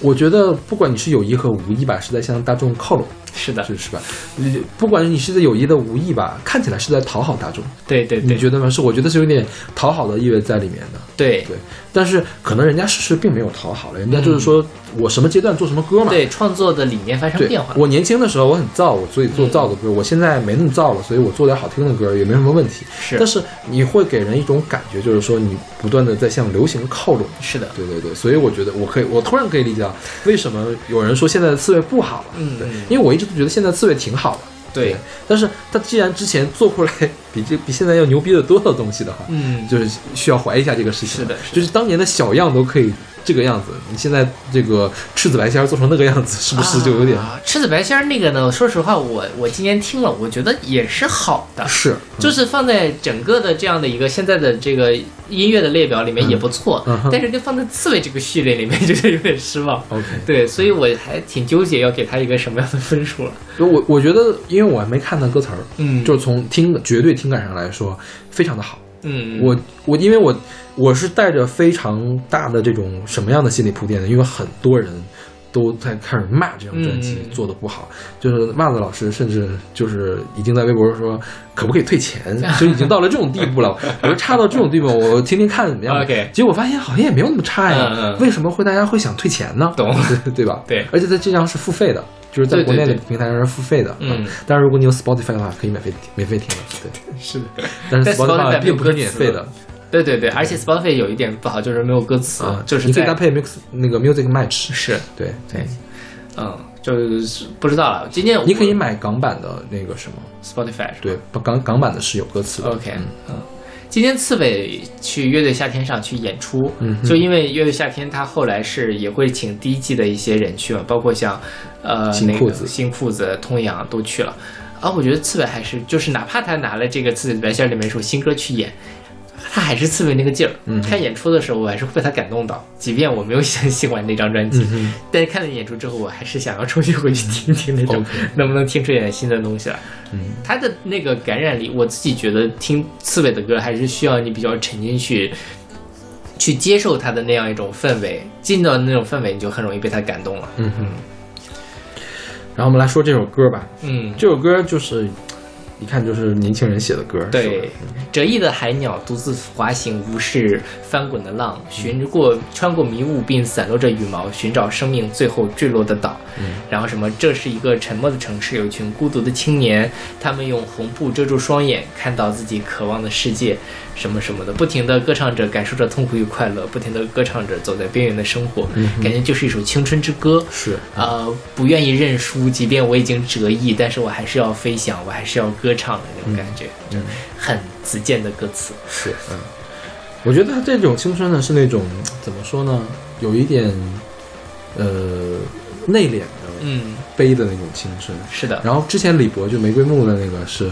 我觉得不管你是有意和无意吧，是在向大众靠拢，是的，是是吧？你不管你是在有意的无意吧，看起来是在讨好大众，对对对，你觉得吗？是，我觉得是有点讨好的意味在里面的。对对，但是可能人家事实并没有讨好了，人家就是说我什么阶段做什么歌嘛。对创作的理念发生变化，。我年轻的时候我很燥，我所以做燥的歌。我现在没那么燥了，所以我做点好听的歌也没什么问题。是但是你会给人一种感觉，就是说你不断的在向流行靠拢。是的，对对对，所以我觉得我可以，我突然可以理解到为什么有人说现在的刺猬不好了。对嗯嗯，因为我一直都觉得现在刺猬挺好的。对，但是他既然之前做出来 [laughs] 比这比现在要牛逼的多的东西的话，嗯就是需要怀疑一下这个事情。是的是的就是当年的小样都可以这个样子，你现在这个赤子白仙儿做成那个样子，[laughs] 是不是就有点、啊、赤子白仙儿那个呢？说实话，我我今年听了，我觉得也是好的，是？就是放在整个的这样的一个现在的这个音乐的列表里面也不错，但是就放在刺猬这个序列里面，觉得有点失望。[laughs] OK。对，所以我还挺纠结要给他一个什么样的分数了。就我我觉得，因为我还没看到歌词儿，嗯就是从听绝对听感上来说，非常的好。嗯，我我因为我我是带着非常大的这种什么样的心理铺垫的，因为很多人都在开始骂这张专辑嗯。做的不好，就是袜子老师甚至就是已经在微博上说可不可以退钱，[laughs] 就已经到了这种地步了。我说差到这种地步，我听听看怎么样。OK 结果发现好像也没有那么差呀，嗯嗯为什么会大家会想退钱呢？懂。对 [laughs] 对吧？对。而且在这张是付费的。就是在国内的平台上是付费的，嗯，但是如果你有 Spotify 的话，可以免费免费听的，对，[laughs] 是的，但是 Spotify 并不是免费的，对对对，而且 Spotify 有一点不好，就是没有歌词，啊，就是在你可以搭配 mix 那个 music match，是对对，嗯，就是不知道了。今天你可以买港版的那个什么，Spotify 对，港港版的是有歌词的。OK，嗯嗯，今天刺猬去乐队夏天上去演出，嗯就因为乐队夏天他后来是也会请第一季的一些人去嘛，包括像呃那个新裤子新裤子、通阳都去了。啊，我觉得刺猬还是就是哪怕他拿了这个《刺猬白线》里面一首新歌去演。他还是刺猬那个劲儿，嗯。看演出的时候我还是会被他感动到，即便我没有很喜欢那张专辑，嗯但是看了演出之后，我还是想要重新回去听听那种能不能听出点新的东西来。嗯。他的那个感染力，我自己觉得听刺猬的歌还是需要你比较沉浸去，去接受他的那样一种氛围，进到那种氛围，你就很容易被他感动了。嗯哼。然后我们来说这首歌吧，嗯，这首歌就是一看就是年轻人写的歌，对，折翼的海鸟独自滑行，无视翻滚的浪，寻过穿过迷雾，并散落着羽毛，寻找生命最后坠落的岛。嗯然后什么？这是一个沉默的城市，有一群孤独的青年，他们用红布遮住双眼，看到自己渴望的世界，什么什么的，不停的歌唱着，感受着痛苦与快乐，不停的歌唱着走在边缘的生活，感觉就是一首青春之歌。是呃，不愿意认输，即便我已经折翼，但是我还是要飞翔，我还是要歌唱的那种感觉，就很子健的歌词。是，嗯。我觉得他这种青春呢是那种怎么说呢，有一点呃内敛的嗯，悲的那种青春。是的，然后之前李博就玫瑰木的那个是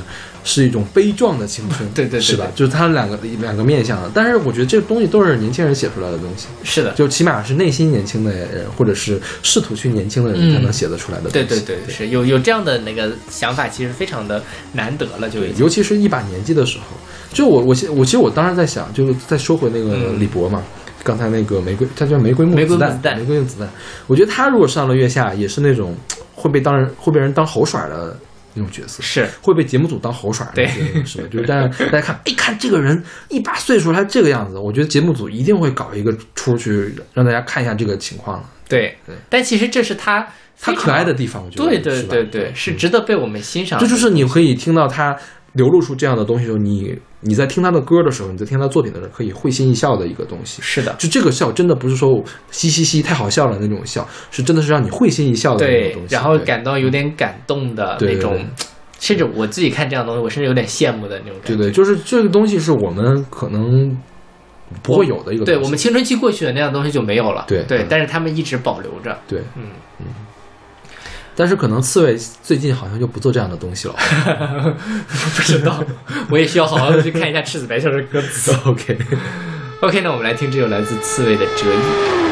是一种悲壮的青春，[laughs] 对对对是吧？就是他两个两个面向的，但是我觉得这个东西都是年轻人写出来的东西，是的，就起码是内心年轻的人，或者是试图去年轻的人才能写得出来的东西。对对对，是。有有这样的那个想法，其实非常的难得了，就。尤其是一把年纪的时候，就我我其我其实我当时在想，就是再说回那个嗯。李博嘛，刚才那个玫瑰，他叫玫瑰木子弹。玫瑰木子弹。我觉得他如果上了月下，也是那种会被当人会被人当猴耍的那种角色，是会被节目组当猴耍的那种，是吧？就是大家大家看，哎，看这个人一把岁数还这个样子，我觉得节目组一定会搞一个出去让大家看一下这个情况了。对对但其实这是他他可爱的地方，我觉得对对对对，是值得被我们欣赏的。这就是你可以听到他流露出这样的东西的时候，你你在听他的歌的时候，你在听他作品的时候，可以会心一笑的一个东西。是的，就这个笑，真的不是说嘻嘻嘻太好笑了那种笑，是真的是让你会心一笑的那种东，西。然后感到有点感动的那种甚至我自己看这样的东西，我甚至有点羡慕的那种感觉。对对，就是这个东西是我们可能不会有的一个东西。对我们青春期过去的那样东西就没有了。对嗯，对但是他们一直保留着。对，嗯嗯，但是可能刺猬最近好像就不做这样的东西了。[laughs] 不知道，我也需要好好的去看一下《赤子白孝》的歌词。[laughs] OK。OK，那我们来听这首来自刺猬的《折翼》。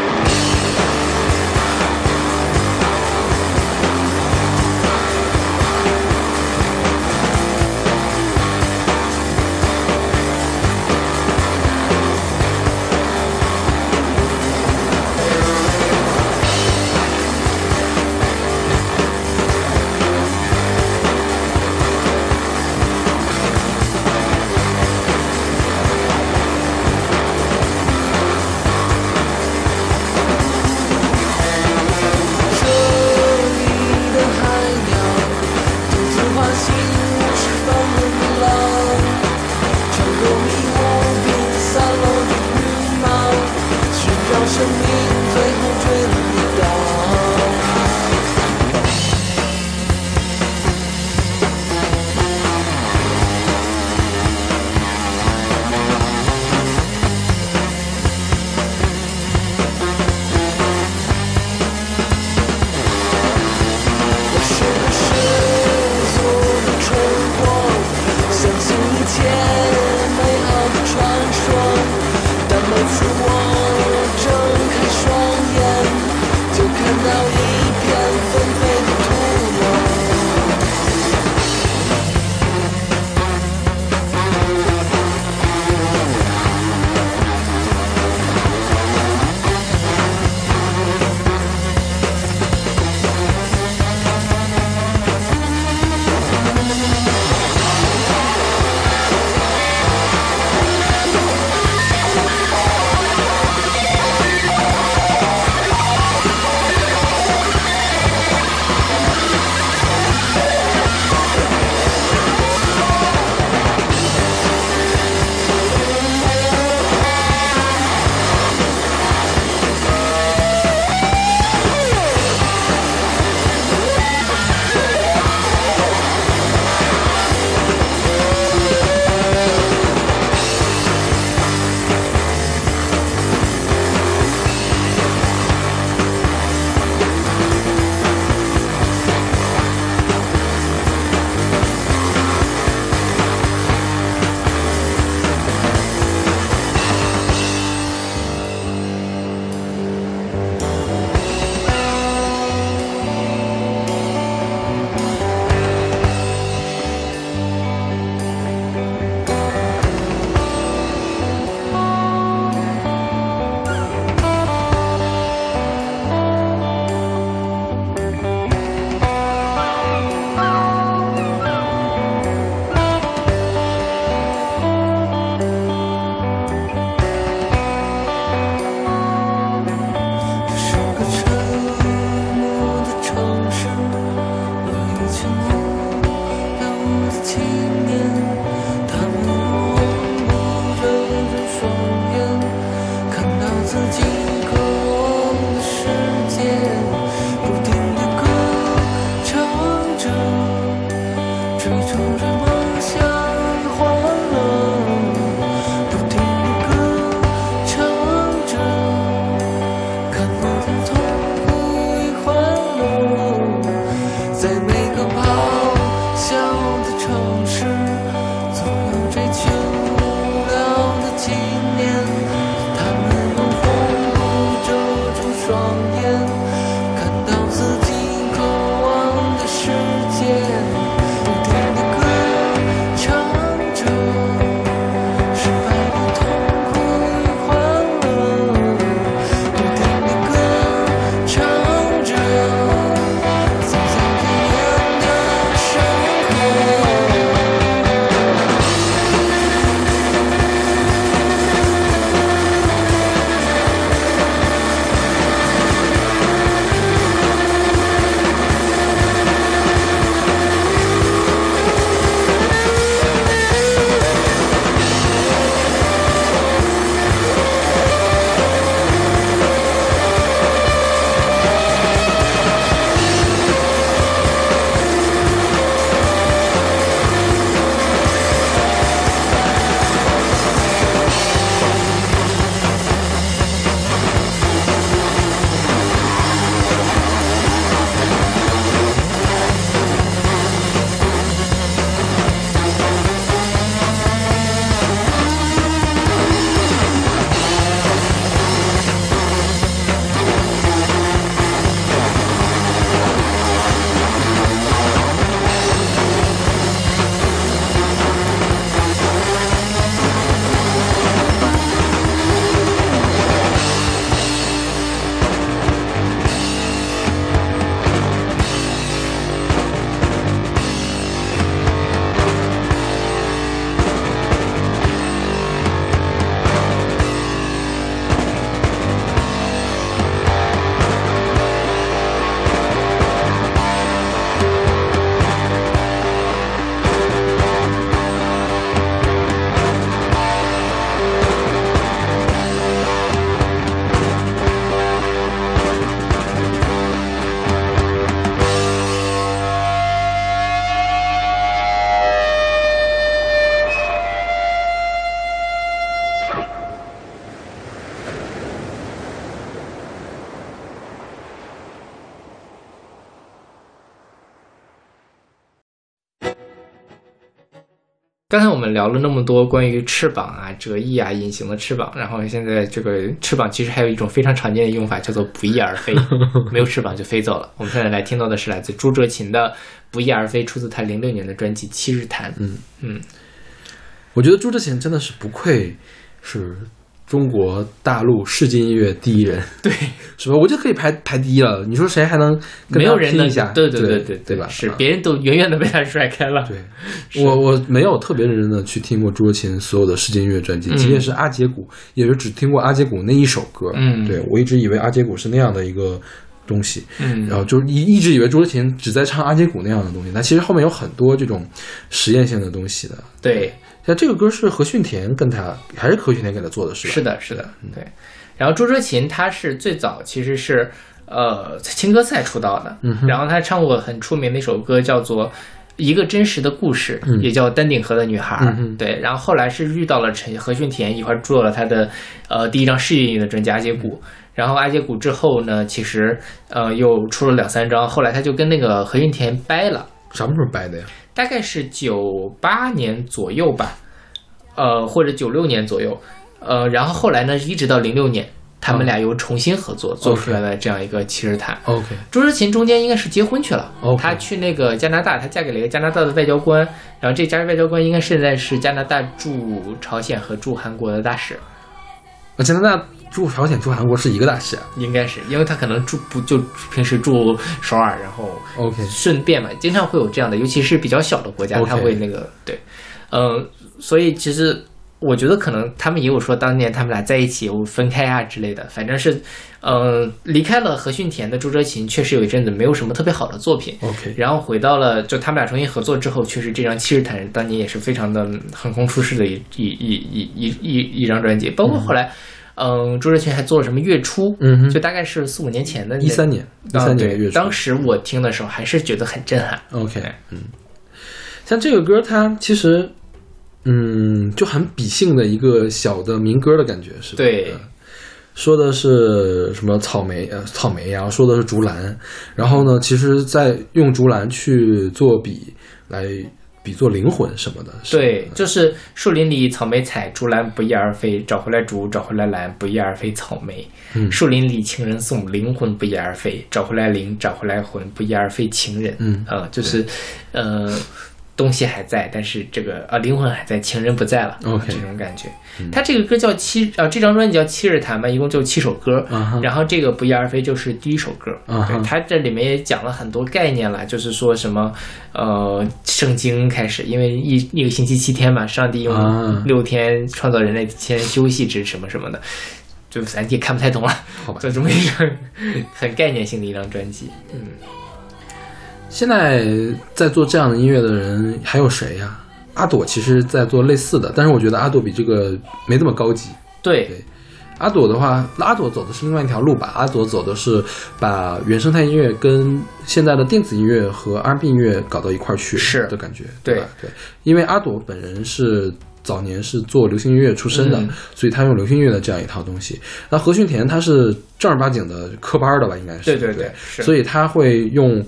刚才我们聊了那么多关于翅膀啊、折翼啊、隐形的翅膀，然后现在这个翅膀其实还有一种非常常见的用法，叫做不翼而飞，[laughs] 没有翅膀就飞走了。我们现在来听到的是来自朱哲琴的《不翼而飞》，出自他零六年的专辑《七日谈》。嗯嗯，我觉得朱哲琴真的是不愧是中国大陆世界音乐第一人，对，是吧？我就可以排排第一了。你说谁还能跟没有人能拼一下？对对对对对吧？是啊别人都远远的被他甩开了。对，我我没有特别认真的去听过朱哲琴所有的世界音乐专辑，嗯即便是阿杰古，也就只听过阿杰古那一首歌。嗯对我一直以为阿杰古是那样的一个东西，嗯，然后就一一直以为朱哲琴只在唱阿杰古那样的东西，但其实后面有很多这种实验性的东西的。对，像这个歌是何训田跟他，还是何训田给他做的，是吧？是的，是的，对。然后朱哲琴他是最早其实是呃在青歌赛出道的，嗯然后他唱过很出名的一首歌叫做。一个真实的故事，也叫《丹顶河的女孩》嗯对，然后后来是遇到了陈何训田，一块儿做了他的呃第一张事业音乐的专辑《阿杰鼓》，然后《阿杰鼓》之后呢，其实呃又出了两三张，后来他就跟那个何训田掰了，什么时候掰的呀？大概是九八年左右吧，呃，或者九六年左右，呃，然后后来呢，一直到零六年，他们俩又重新合作，做出来了这样一个《七日谈》。OK，朱之琴中间应该是结婚去了她去那个加拿大，她嫁给了一个加拿大的外交官，然后这家外交官应该现在是加拿大驻朝鲜和驻韩国的大使，那加拿大驻朝鲜住韩国是一个大事啊。应该是，因为他可能住不就平时住首尔，然后 OK，顺便嘛，经常会有这样的，尤其是比较小的国家他会那个对，嗯、所以其实我觉得可能他们也有说当年他们俩在一起有分开啊之类的，反正是，嗯、离开了何训田的朱哲琴，确实有一阵子没有什么特别好的作品。OK，然后回到了，就他们俩重新合作之后，确实这张《七日谈》当年也是非常的横空出世的一一一一一一一张专辑，包括后来，嗯，朱哲群还做了什么月初，嗯哼就大概是四五年前的那一三年，一啊三年的月初。当时我听的时候还是觉得很震撼。OK，嗯，像这个歌，它其实，嗯，就很比性的一个小的民歌的感觉，是吧？对嗯说的是什么草莓呃草莓然后、说的是竹篮，然后呢，其实在用竹篮去做比来比作灵魂什么的，对，就是树林里草莓采，竹篮不翼而飞，找回来竹，找回来篮，不翼而飞草莓。嗯树林里情人送，灵魂不翼而飞，找回来灵，找回来魂，不翼而飞情人。嗯啊、就是，呃，东西还在，但是这个啊灵魂还在，情人不在了。OK 这种感觉。他这个歌叫七啊，这张专辑叫《七日谈》嘛，一共就七首歌。然后这个不翼而飞就是第一首歌。啊哈对，它这里面也讲了很多概念了，就是说什么呃，圣经开始，因为一一个星期七天嘛，上帝啊用六天创造人类，七天休息之什么什么的。就咱也看不太懂了，好吧就这么一张很概念性的一张专辑，嗯，现在在做这样的音乐的人还有谁呀、阿朵其实在做类似的，但是我觉得阿朵比这个没这么高级。对，阿朵的话，阿朵走的是另外一条路吧。阿朵走的是把原生态音乐跟现在的电子音乐和 R&B 音乐搞到一块儿去是。的感觉，对。吧？对，因为阿朵本人是早年是做流行音乐出身的，嗯。所以他用流行音乐的这样一套东西。那何训田他是正儿八经的科班的吧，应该是。对对对。是。所以他会用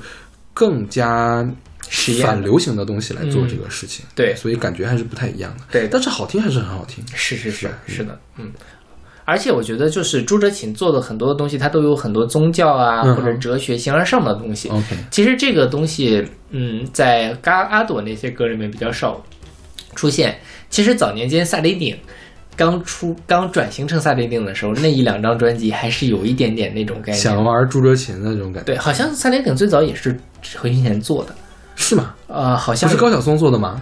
更加实验反流行的东西来做嗯这个事情，对所以感觉还是不太一样的。对但是好听还是很好听。是是是吧是的，嗯。而且我觉得，就是朱哲琴做的很多的东西，它都有很多宗教啊，嗯或者哲学、形而上的东西。OK，其实这个东西，嗯，在嘎阿朵那些歌里面比较少出现。其实早年间萨顶顶刚出、刚转型成萨顶顶的时候，那一两张专辑还是有一点点那种概念。想玩朱哲琴的那种感觉，对，好像萨顶顶最早也是何训田做的，是吗？呃，好像不是高晓松做的吗？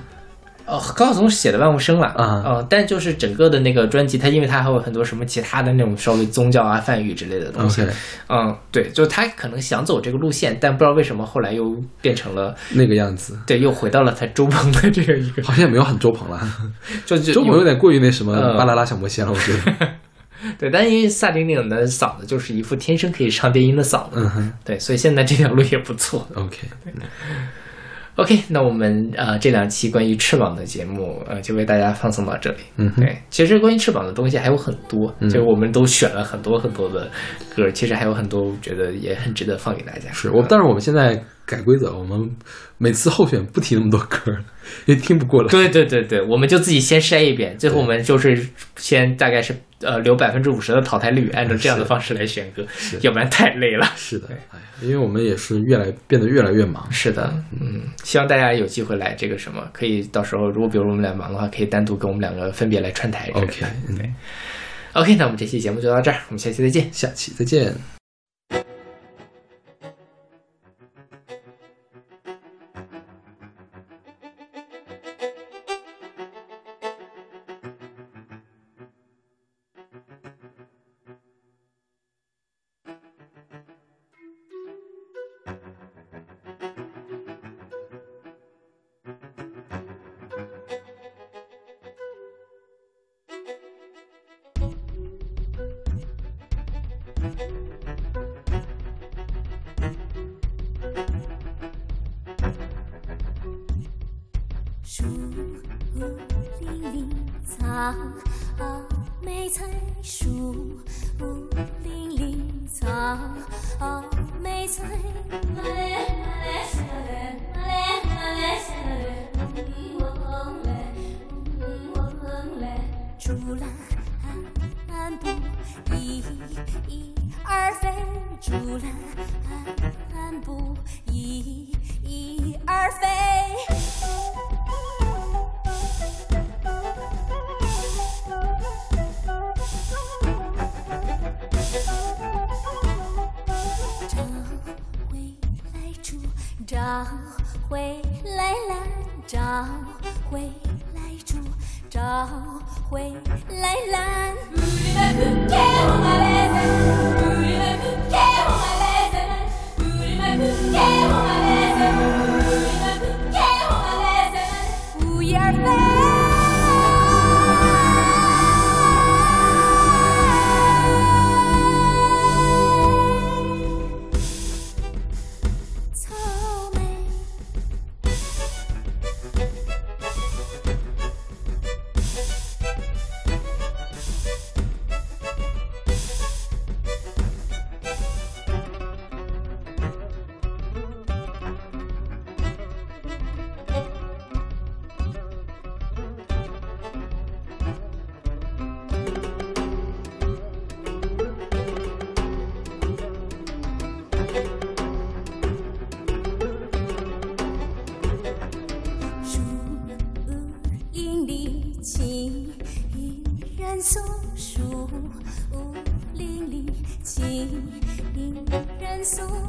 哦，高晓松写的《万物生》了啊。呃，但就是整个的那个专辑，它因为它还有很多什么其他的那种稍微宗教啊、梵语之类的东西。嗯，对，就是他可能想走这个路线，但不知道为什么后来又变成了，那个样子，对，又回到了他周鹏的这个一个，好像也没有很周鹏了，[laughs] 就就周鹏有点过于那什么嗯巴啦啦小魔仙了，我觉得。[laughs] [laughs] 对，但因为萨顶顶的嗓子就是一副天生可以唱电音的嗓子，嗯对，所以现在这条路也不错。，OK，OK，那我们呃这两期关于翅膀的节目呃就为大家放送到这里。嗯哼，对，其实关于翅膀的东西还有很多，嗯就是我们都选了很多很多的歌，其实还有很多，我觉得也很值得放给大家。是我，但是我们现在改规则，我们每次候选不提那么多歌儿，因为听不过来。对对对对，我们就自己先筛一遍，最后我们就是先大概是呃留百分之五十的淘汰率，按照这样的方式来选歌，[laughs] 要不然太累了。是的，哎，因为我们也是越来变得越来越忙。是的，嗯，希望大家有机会来这个什么，可以到时候如果比如我们俩忙的话，可以单独跟我们两个分别来串台之类的。OK，嗯对，OK，那我们这期节目就到这儿，我们下期再见。下期再见。人